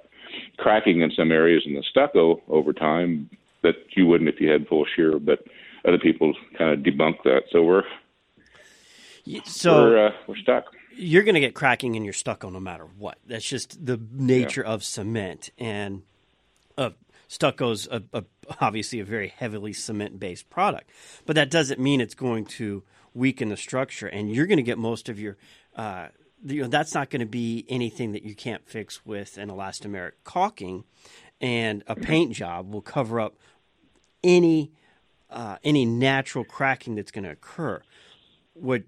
cracking in some areas in the stucco over time that you wouldn't if you had full shear, but other people kind of debunk that. So we're so we're, uh, we're stuck. You're going to get cracking in your stucco no matter what. That's just the nature yeah. of cement and uh, stucco's a, a, obviously a very heavily cement based product, but that doesn't mean it's going to weaken the structure. And you're going to get most of your uh, you know, that's not going to be anything that you can't fix with an elastomeric caulking, and a paint job will cover up any uh, any natural cracking that's going to occur. What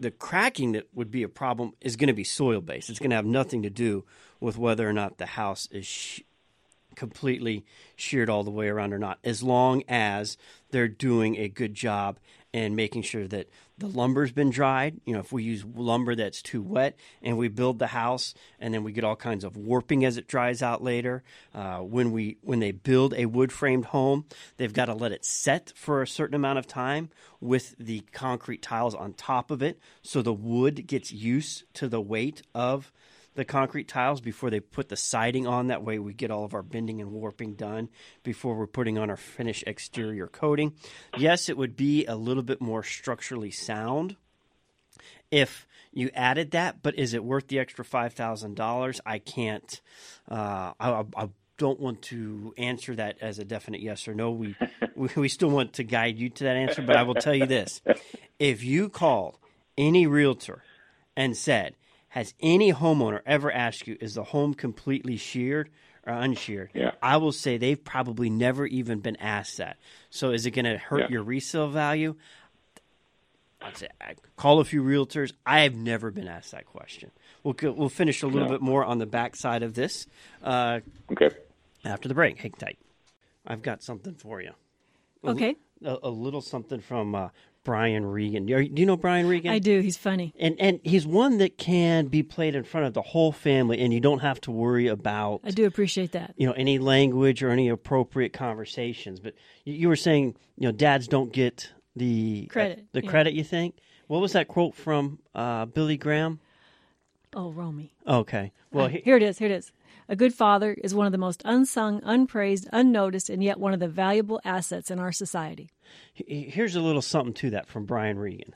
the cracking that would be a problem is going to be soil based. It's going to have nothing to do with whether or not the house is completely sheared all the way around or not, as long as they're doing a good job and making sure that the lumber's been dried. You know, if we use lumber that's too wet and we build the house and then we get all kinds of warping as it dries out later. Uh, when we when they build a wood framed home, they've got to let it set for a certain amount of time with the concrete tiles on top of it, so the wood gets used to the weight of the concrete tiles before they put the siding on. That way, we get all of our bending and warping done before we're putting on our finished exterior coating. Yes, it would be a little bit more structurally sound if you added that, but is it worth the extra five thousand dollars? I can't. Uh, I, I, don't want to answer that as a definite yes or no. We, we we still want to guide you to that answer, but I will tell you this: if you called any realtor and said, has any homeowner ever asked you, is the home completely sheared or unsheared? Yeah. I will say they've probably never even been asked that. So is it going to hurt Yeah. your resale value? I'd say I call a few realtors. I have never been asked that question. We'll we'll finish a little No. bit more on the back side of this uh, Okay. after the break. Hang tight. I've got something for you. Okay. A, a little something from uh, Brian Regan. Do you know Brian Regan? I do. He's funny. And and he's one that can be played in front of the whole family, and you don't have to worry about I do appreciate that. you know any language or any appropriate conversations. But you, were saying you know dads don't get the Credit, the yeah. credit. You think? What was that quote from uh, Billy Graham? Oh, Romy. Okay, well Uh, he- here it is. Here it is. A good father is one of the most unsung, unpraised, unnoticed, and yet one of the valuable assets in our society. here's a little something to that from Brian Regan.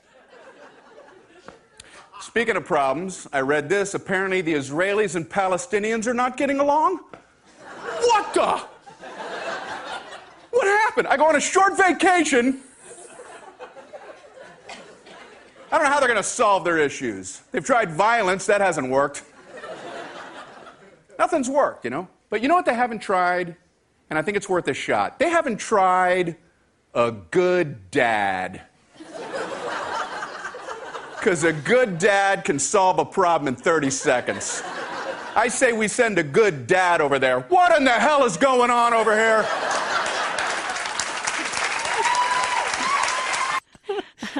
Speaking of problems, I read this. Apparently, the Israelis and Palestinians are not getting along. What the? What happened? I go on a short vacation. I don't know how they're going to solve their issues. They've tried violence, that hasn't worked. Nothing's worked, you know? But you know what they haven't tried? And I think it's worth a shot. They haven't tried a good dad. Because a good dad can solve a problem in 30 seconds. I say we send a good dad over there. What in the hell is going on over here?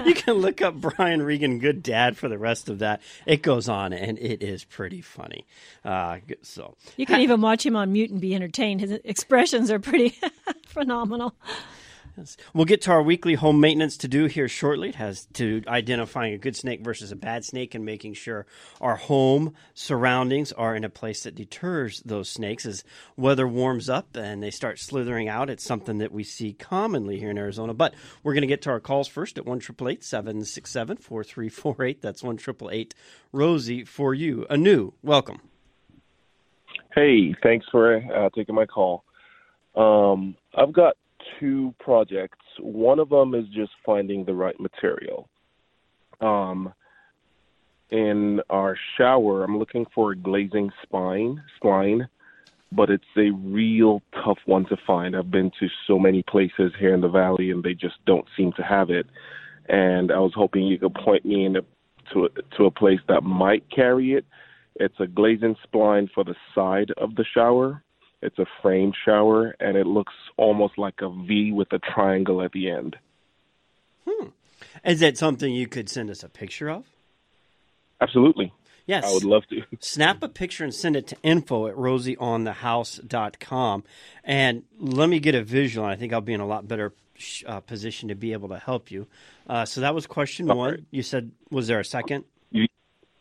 You can look up Brian Regan, good dad, for the rest of that. It goes on, and it is pretty funny. Uh, so You can even watch him on mute and be entertained. His expressions are pretty phenomenal. We'll get to our weekly home maintenance to do here shortly. It has to identifying a good snake versus a bad snake and making sure our home surroundings are in a place that deters those snakes. As weather warms up and they start slithering out, it's something that we see commonly here in Arizona. But we're going to get to our calls first at 1 767 4348. That's 1 Rosie for you. Anu, welcome. Hey, thanks for uh, taking my call. Um, I've got two projects. One of them is just finding the right material. Um, in our shower, I'm looking for a glazing spine, spline, but it's a real tough one to find. I've been to so many places here in the valley, and they just don't seem to have it. And I was hoping you could point me in a to a, to a place that might carry it. It's a glazing spline for the side of the shower. It's a frame shower, and it looks almost like a V with a triangle at the end. Hmm. Is that something you could send us a picture of? Absolutely. Yes. I would love to. Snap a picture and send it to info at rosieonthehouse.com. And let me get a visual. and I think I'll be in a lot better uh, position to be able to help you. Uh, so that was question one. right. You said, was there a second?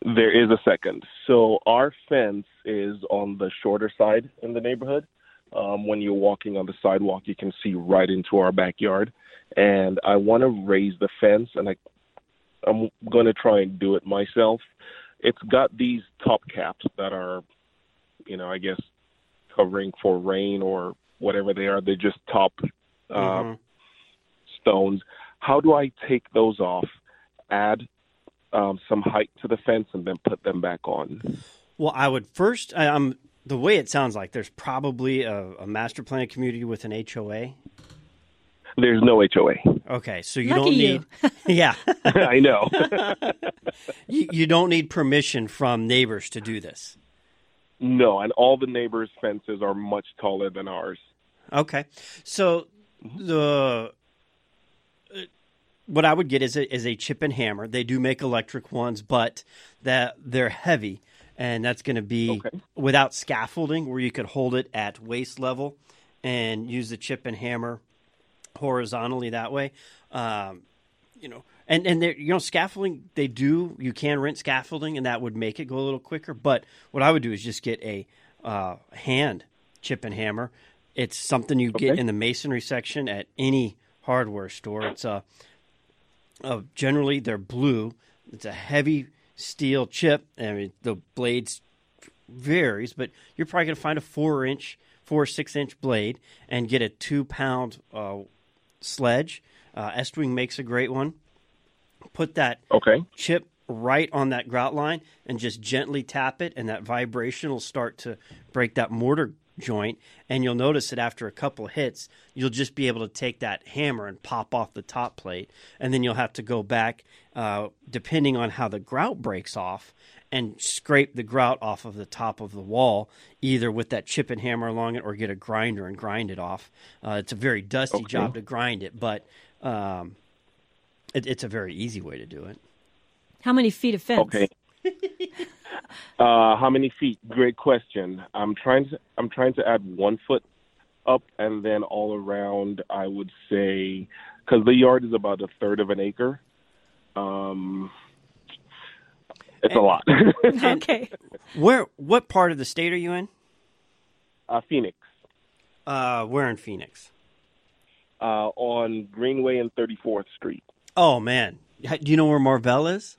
There is a second. So our fence is on the shorter side in the neighborhood. Um, when you're walking on the sidewalk, you can see right into our backyard. And I want to raise the fence, and I, I'm going to try and do it myself. It's got these top caps that are, you know, I guess covering for rain or whatever they are. They're just top uh, Mhm. stones. How do I take those off? Add um, some height to the fence and then put them back on. Well, I would first. I, I'm the way it sounds like there's probably a, a master plan community with an HOA. There's no HOA. Okay, so you Lucky don't you. need. Yeah, I know. you, you don't need permission from neighbors to do this. no, and all the neighbors' fences are much taller than ours. Okay, so the what I would get is a, is a chip and hammer. They do make electric ones, but that they're heavy, and that's going to be Okay. without scaffolding, where you could hold it at waist level and use the chip and hammer horizontally that way. Um, you know, and and you know, scaffolding they do. You can rent scaffolding, and that would make it go a little quicker. But what I would do is just get a uh, hand chip and hammer. It's something you get in the masonry section at any hardware store. It's a uh, generally they're blue. It's a heavy steel chip. I mean, the blades varies, but you're probably going to find a four inch, four or six inch blade and get a two pound uh, sledge. Uh, Estwing makes a great one. Put that Okay. chip right on that grout line and just gently tap it, and that vibration will start to break that mortar joint. And you'll notice that after a couple hits, you'll just be able to take that hammer and pop off the top plate, and then you'll have to go back, uh, depending on how the grout breaks off, and scrape the grout off of the top of the wall, either with that chip and hammer along it, or get a grinder and grind it off. Uh, it's a very dusty Okay. job to grind it, but um, it, it's a very easy way to do it. How many feet of fence? Okay. uh, how many feet? Great question. I'm trying to I'm trying to add one foot up, and then all around, I would say, because the yard is about a third of an acre. Um, it's a lot. Okay. Where? What part of the state are you in? uh, Phoenix, Uh, where in Phoenix? uh, on Greenway and 34th Street. Oh man, do you know where Marvell is?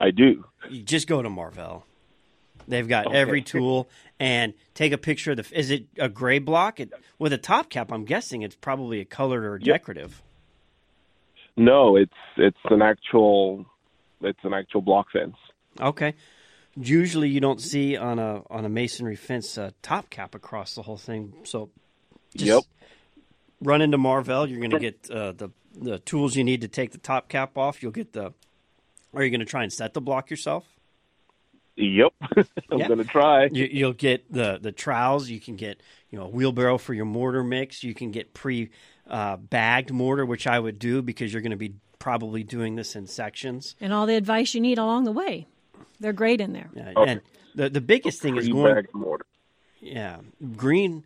I do. You just go to Marvell. They've got Okay. every tool and take a picture of the. Is it a gray block it, with a top cap? I'm guessing it's probably a colored or decorative. No, it's it's an actual it's an actual block fence. Okay. Usually, you don't see on a on a masonry fence a top cap across the whole thing. So, just Yep. run into Marvell. You're going to get uh, the the tools you need to take the top cap off. You'll get the. Are you going to try and set the block yourself? Yep, I'm Yeah. gonna try. You, you'll get the the trowels. You can get you know a wheelbarrow for your mortar mix. You can get pre uh, bagged mortar, which I would do because you're going to be probably doing this in sections. And all the advice you need along the way. They're great in there. Uh, Okay. And the the biggest thing is going mortar. Yeah, green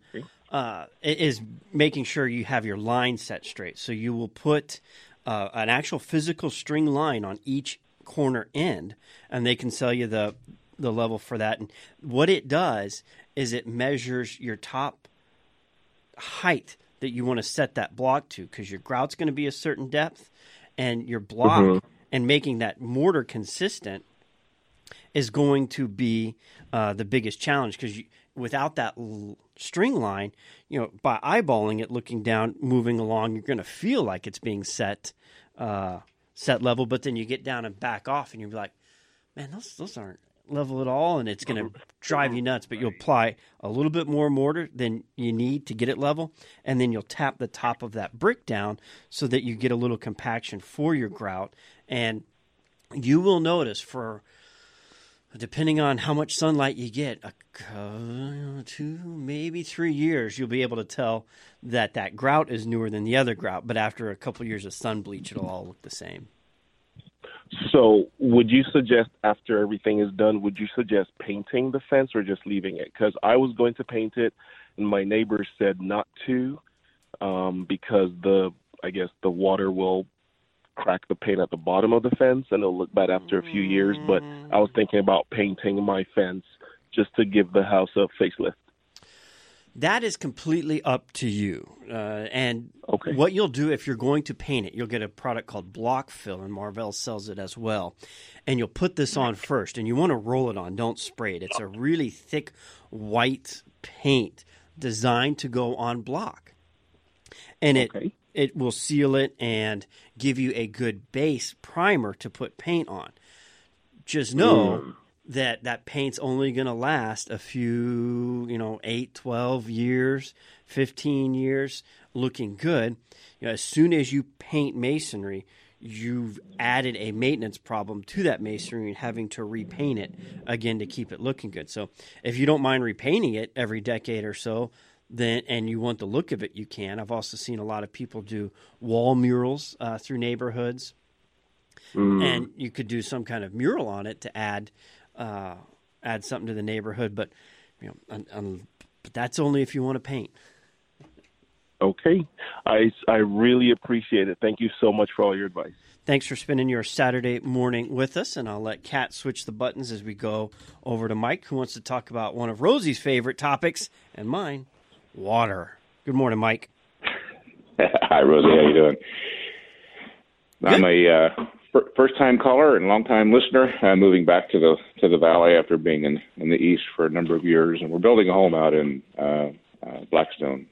uh, is making sure you have your line set straight. So you will put uh, an actual physical string line on each corner end, and they can sell you the the level for that. And what it does is it measures your top height that you want to set that block to, because your grout's going to be a certain depth, and your block and making that mortar consistent is going to be uh, the biggest challenge because without that l- string line, you know, by eyeballing it, looking down, moving along, you're going to feel like it's being set uh, set level, but then you get down and back off, and you're like, man, those those aren't level at all, and it's going to drive you nuts. But you'll apply a little bit more mortar than you need to get it level, and then you'll tap the top of that brick down so that you get a little compaction for your grout and you will notice for depending on how much sunlight you get, a, two maybe three years, you'll be able to tell that that grout is newer than the other grout. But after a couple years of sun bleach, it'll all look the same. So, would you suggest after everything is done, would you suggest painting the fence or just leaving it? Because I was going to paint it, and my neighbors said not to, um, because the I guess the water will crack the paint at the bottom of the fence, and it'll look bad after a few years. But I was thinking about painting my fence just to give the house a facelift. That is completely up to you. Uh, and Okay. what you'll do if you're going to paint it, you'll get a product called Block Fill, and Marvell sells it as well. And you'll put this on first, and you want to roll it on, don't spray it. It's a really thick white paint designed to go on block. And it Okay. It will seal it and give you a good base primer to put paint on. Just hmm. know that that paint's only going to last a few, you know, 8, 12 years, 15 years looking good. You know, as soon as you paint masonry, you've added a maintenance problem to that masonry and having to repaint it again to keep it looking good. So, if you don't mind repainting it every decade or so, then and you want the look of it, you can. I've also seen a lot of people do wall murals uh, through neighborhoods, and you could do some kind of mural on it to add uh, add something to the neighborhood. But you know, un, un, but that's only if you want to paint. Okay, I I really appreciate it. Thank you so much for all your advice. Thanks for spending your Saturday morning with us, and I'll let Kat switch the buttons as we go over to Mike, who wants to talk about one of Rosie's favorite topics and mine, water. Good morning, Mike. Hi, Rosie. How you doing? I'm a uh, fir- first-time caller and long-time listener. I'm moving back to the to the valley after being in in the east for a number of years, and we're building a home out in uh, uh, Blackstone.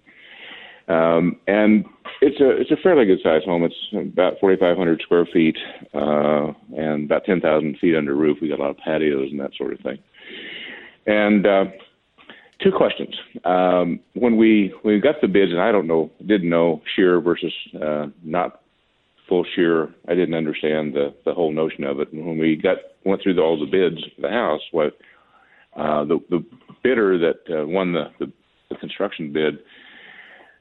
Um, and it's a it's a fairly good sized home. It's about 4,500 square feet uh, and about 10,000 feet under roof. We got a lot of patios and that sort of thing. And uh, two questions. Um, when we when we got the bids, and I don't know, didn't know shear versus uh, not full shear. I didn't understand the the whole notion of it. And when we got went through the, all the bids for the house, what uh, the the bidder that uh, won the, the the construction bid,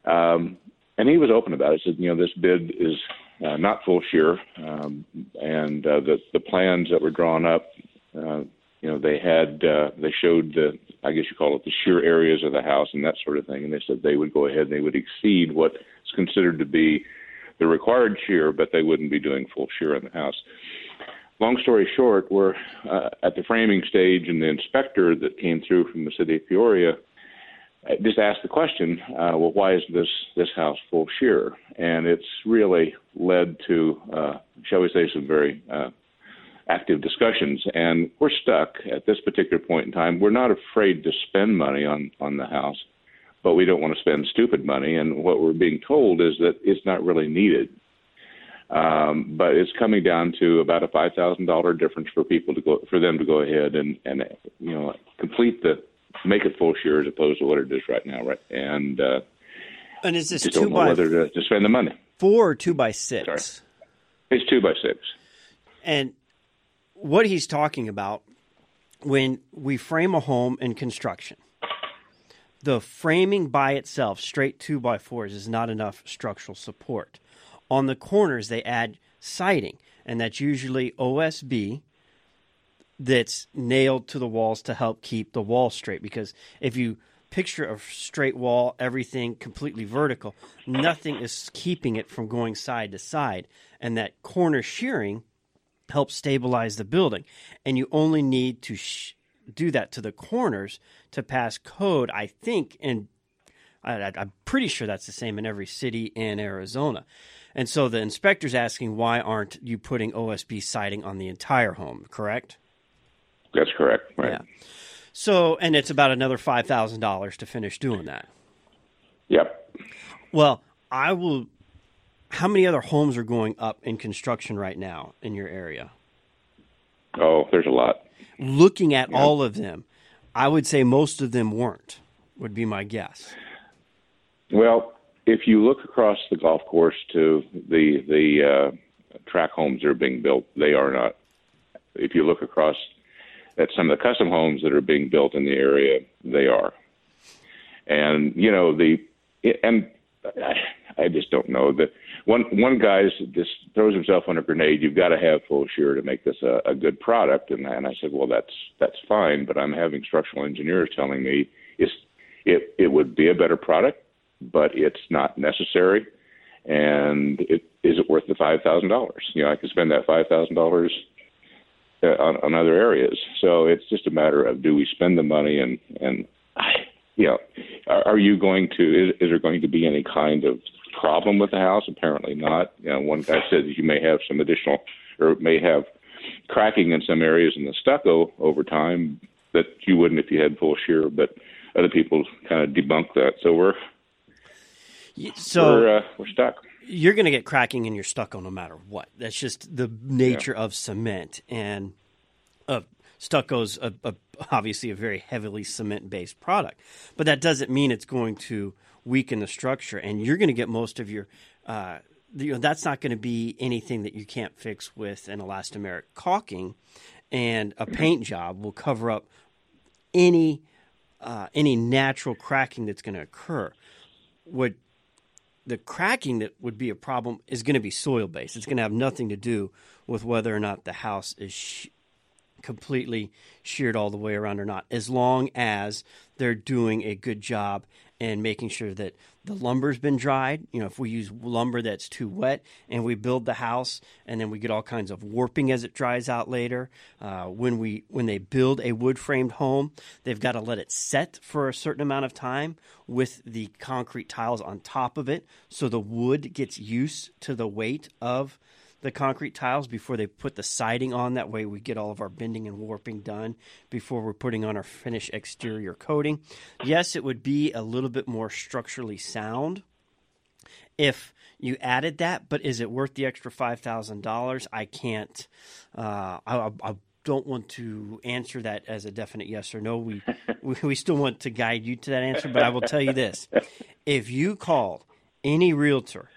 um, and he was open about it. Said, you know, this bid is uh, not full shear, um, and uh, the the plans that were drawn up. Uh, you know, they had uh, they showed the I guess you call it the shear areas of the house and that sort of thing, and they said they would go ahead and they would exceed what is considered to be the required shear, but they wouldn't be doing full shear in the house. Long story short, we're uh, at the framing stage, and the inspector that came through from the city of Peoria uh, just asked the question, uh, well, why is this this house full shear? And it's really led to, uh, shall we say, some very uh, active discussions. And we're stuck at this particular point in time. We're not afraid to spend money on on the house, but we don't want to spend stupid money. And what we're being told is that it's not really needed. Um, but it's coming down to about a five thousand dollar difference for people to go for them to go ahead and and you know complete the make it full shear as opposed to what it is right now, right? And uh, And is this just two by whether to, to spend the money. four or two by six? Sorry. It's two by six. And what he's talking about when we frame a home in construction, the framing by itself, straight two by fours, is not enough structural support. On the corners, they add siding, and that's usually OSB that's nailed to the walls to help keep the wall straight. Because if you picture a straight wall, everything completely vertical, nothing is keeping it from going side to side. And that corner shearing helps stabilize the building. And you only need to sh- do that to the corners to pass code, I think, and I, I'm pretty sure that's the same in every city in Arizona. And so the inspector's asking, why aren't you putting OSB siding on the entire home, correct? That's correct. Right. Yeah. So, and it's about another $5,000 to finish doing that. Yep. Well, I will. How many other homes are going up in construction right now in your area? Oh, there's a lot. Looking at all of them, I would say most of them weren't, would be my guess. Well, if you look across the golf course to the the uh, track homes that are being built, they are not if you look across at some of the custom homes that are being built in the area, they are. And you know the and I, I just don't know that one one guy just throws himself on a grenade. You've got to have full shear to make this a, a good product. And, and I said, well, that's that's fine, but I'm having structural engineers telling me it's it it would be a better product, but it's not necessary. And it is it worth the five thousand dollars? You know, I could spend that five thousand dollars uh, on, on other areas. So it's just a matter of do we spend the money and and you know, are, are you going to? Is, is there going to be any kind of problem with the house? Apparently not. You know, one guy said that you may have some additional, or may have cracking in some areas in the stucco over time that you wouldn't if you had full shear. But other people kind of debunk that. So we're so we're, uh, we're stuck. You're going to get cracking in your stucco no matter what. That's just the nature yeah. of cement and uh, stucco's a, a, obviously a very heavily cement based product, but that doesn't mean it's going to weaken the structure, and you're going to get most of your. Uh, you know, that's not going to be anything that you can't fix with an elastomeric caulking, and a paint job will cover up any uh, any natural cracking that's going to occur. What the cracking that would be a problem is going to be soil based. It's going to have nothing to do with whether or not the house is completely sheared all the way around or not, as long as they're doing a good job and making sure that the lumber's been dried. You know, if we use lumber that's too wet and we build the house and then we get all kinds of warping as it dries out later. Uh, when we when they build a wood framed home, they've got to let it set for a certain amount of time with the concrete tiles on top of it, so the wood gets used to the weight of the concrete tiles before they put the siding on. That way, we get all of our bending and warping done before we're putting on our finished exterior coating. Yes, it would be a little bit more structurally sound if you added that, but is it worth the extra five thousand dollars? I can't. Uh, I, I, don't want to answer that as a definite yes or no. We we still want to guide you to that answer, but I will tell you this: if you called any realtor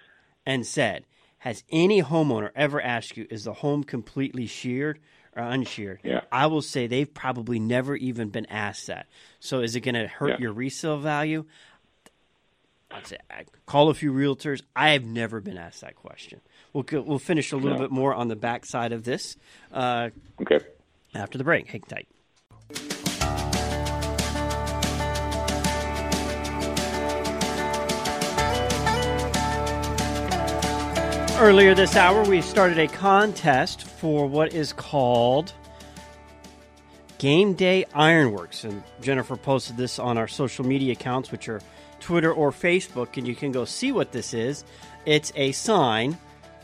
and said, has any homeowner ever asked you, is the home completely sheared or unsheared? Yeah. I will say they've probably never even been asked that. So is it going to hurt yeah. your resale value? I'd say call a few realtors. I have never been asked that question. We'll we'll finish a little no. bit more on the back side of this. Uh, okay. After the break, hang tight. Earlier this hour, we started a contest for what is called Game Day Ironworks. And Jennifer posted this on our social media accounts, which are Twitter or Facebook, and you can go see what this is. It's a sign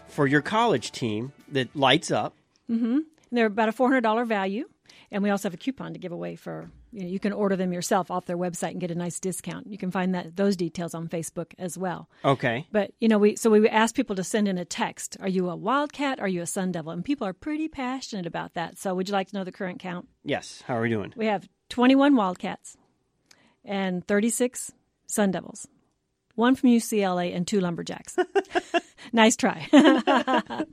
for your college team that lights up. Mm-hmm. They're about a $400 value. And we also have a coupon to give away for you, know, you can order them yourself off their website and get a nice discount. You can find that those details on Facebook as well. Okay. But you know, we so we ask people to send in a text. Are you a Wildcat? Are you a Sun Devil? And people are pretty passionate about that. So would you like to know the current count? Yes. How are we doing? We have 21 Wildcats and 36 Sun Devils one from UCLA, and two lumberjacks. nice try.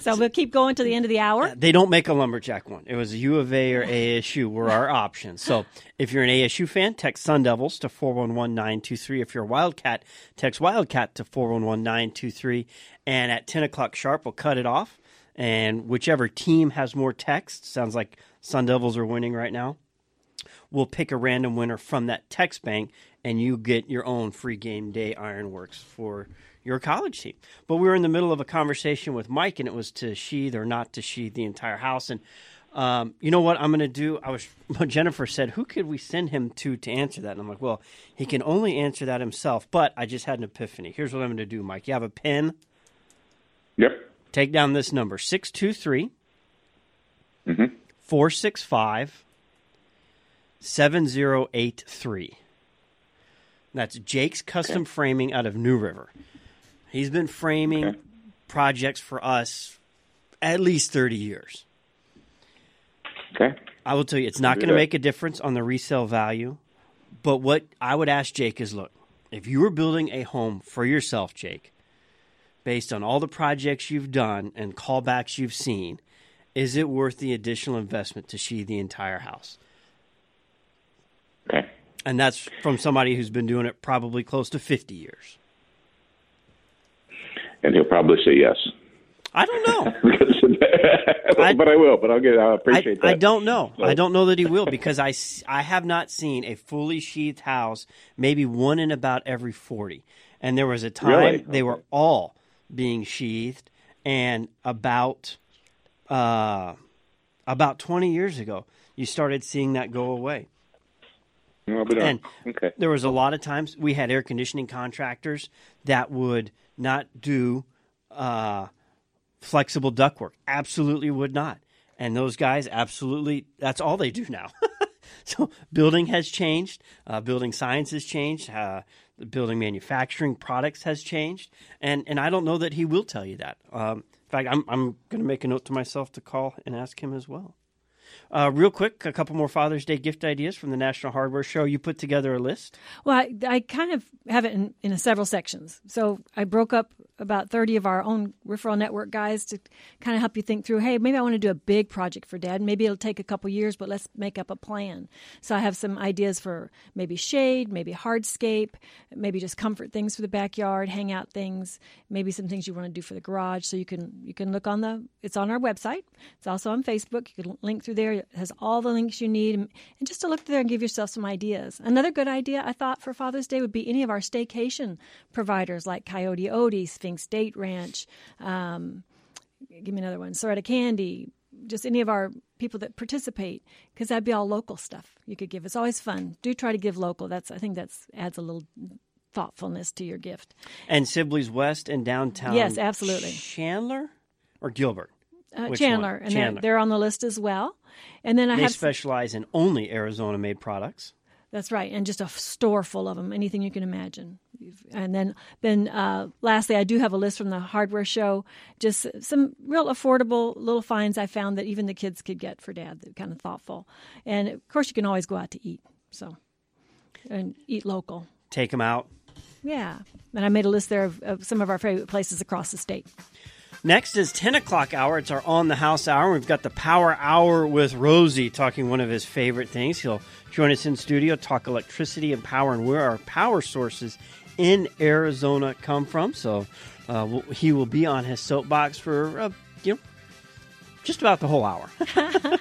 so we'll keep going to the end of the hour. They don't make a lumberjack one. It was U of A or ASU were our options. So if you're an ASU fan, text Sun Devils to 411923. If you're a Wildcat, text Wildcat to 411923. And at 10 o'clock sharp, we'll cut it off. And whichever team has more text, sounds like Sun Devils are winning right now we'll pick a random winner from that text bank and you get your own free game day ironworks for your college team. But we were in the middle of a conversation with Mike, and it was to sheathe or not to sheathe the entire house. And um, you know what I'm going to do? I was Jennifer said, "Who could we send him to to answer that?" And I'm like, "Well, he can only answer that himself." But I just had an epiphany. Here's what I'm going to do, Mike. You have a pen? Yep. Take down this number: six two three mm-hmm. four six five seven zero eight three. That's Jake's Custom okay. Framing out of New River. He's been framing okay. projects for us at least 30 years. Okay. I will tell you, it's not going to make a difference on the resale value. But what I would ask Jake is look, if you were building a home for yourself, Jake, based on all the projects you've done and callbacks you've seen, Is it worth the additional investment to sheathe the entire house? Okay. And that's from somebody who's been doing it probably close to 50 years. And he'll probably say yes. I don't know. but I will. But I'll get. I appreciate I, that. I don't know. So- I don't know that he will because I, I have not seen a fully sheathed house, maybe one in about every 40. And there was a time Really? they were all being sheathed. And about uh, about 20 years ago, you started seeing that go away. And okay. there was a lot of times we had air conditioning contractors that would not do uh, flexible ductwork. Absolutely would not. And those guys absolutely, that's all they do now. so building has changed. Uh, building science has changed. Uh, the building manufacturing products has changed. And, and I don't know that he will tell you that. Um, in fact, I'm, I'm going to make a note to myself to call and ask him as well. Uh, real quick, a couple more Father's Day gift ideas from the National Hardware Show. You put together a list. Well, I, I kind of have it in, in several sections. So I broke up about 30 of our own referral network guys to kind of help you think through hey, maybe I want to do a big project for dad. Maybe it'll take a couple years, but let's make up a plan. So I have some ideas for maybe shade, maybe hardscape, maybe just comfort things for the backyard, hangout things, maybe some things you want to do for the garage. So you can you can look on the it's on our website. It's also on Facebook. You can link through there. It has all the links you need, and, just to look there and give yourself some ideas. Another good idea I thought for Father's Day would be any of our staycation providers like Coyote Odie, Date Ranch. Um, give me another one. Cerreta Candy. Just any of our people that participate, because that'd be all local stuff you could give. It's always fun. Do try to give local. That's I think that's adds a little thoughtfulness to your gift. And Sibley's West and downtown. Yes, absolutely. Chandler or Gilbert? Uh, Chandler, one? and Chandler. They're, they're on the list as well. And then I they have specialize in only Arizona made products. That's right, and just a store full of them, anything you can imagine. And then, then uh, lastly, I do have a list from the hardware show, just some real affordable little finds I found that even the kids could get for dad. They're kind of thoughtful, and of course, you can always go out to eat. So, and eat local. Take them out. Yeah, and I made a list there of, of some of our favorite places across the state. Next is 10 o'clock hour. It's our on the house hour. We've got the power hour with Rosie talking one of his favorite things. He'll join us in studio, talk electricity and power and where our power sources in Arizona come from. So uh, he will be on his soapbox for, uh, you know, just about the whole hour.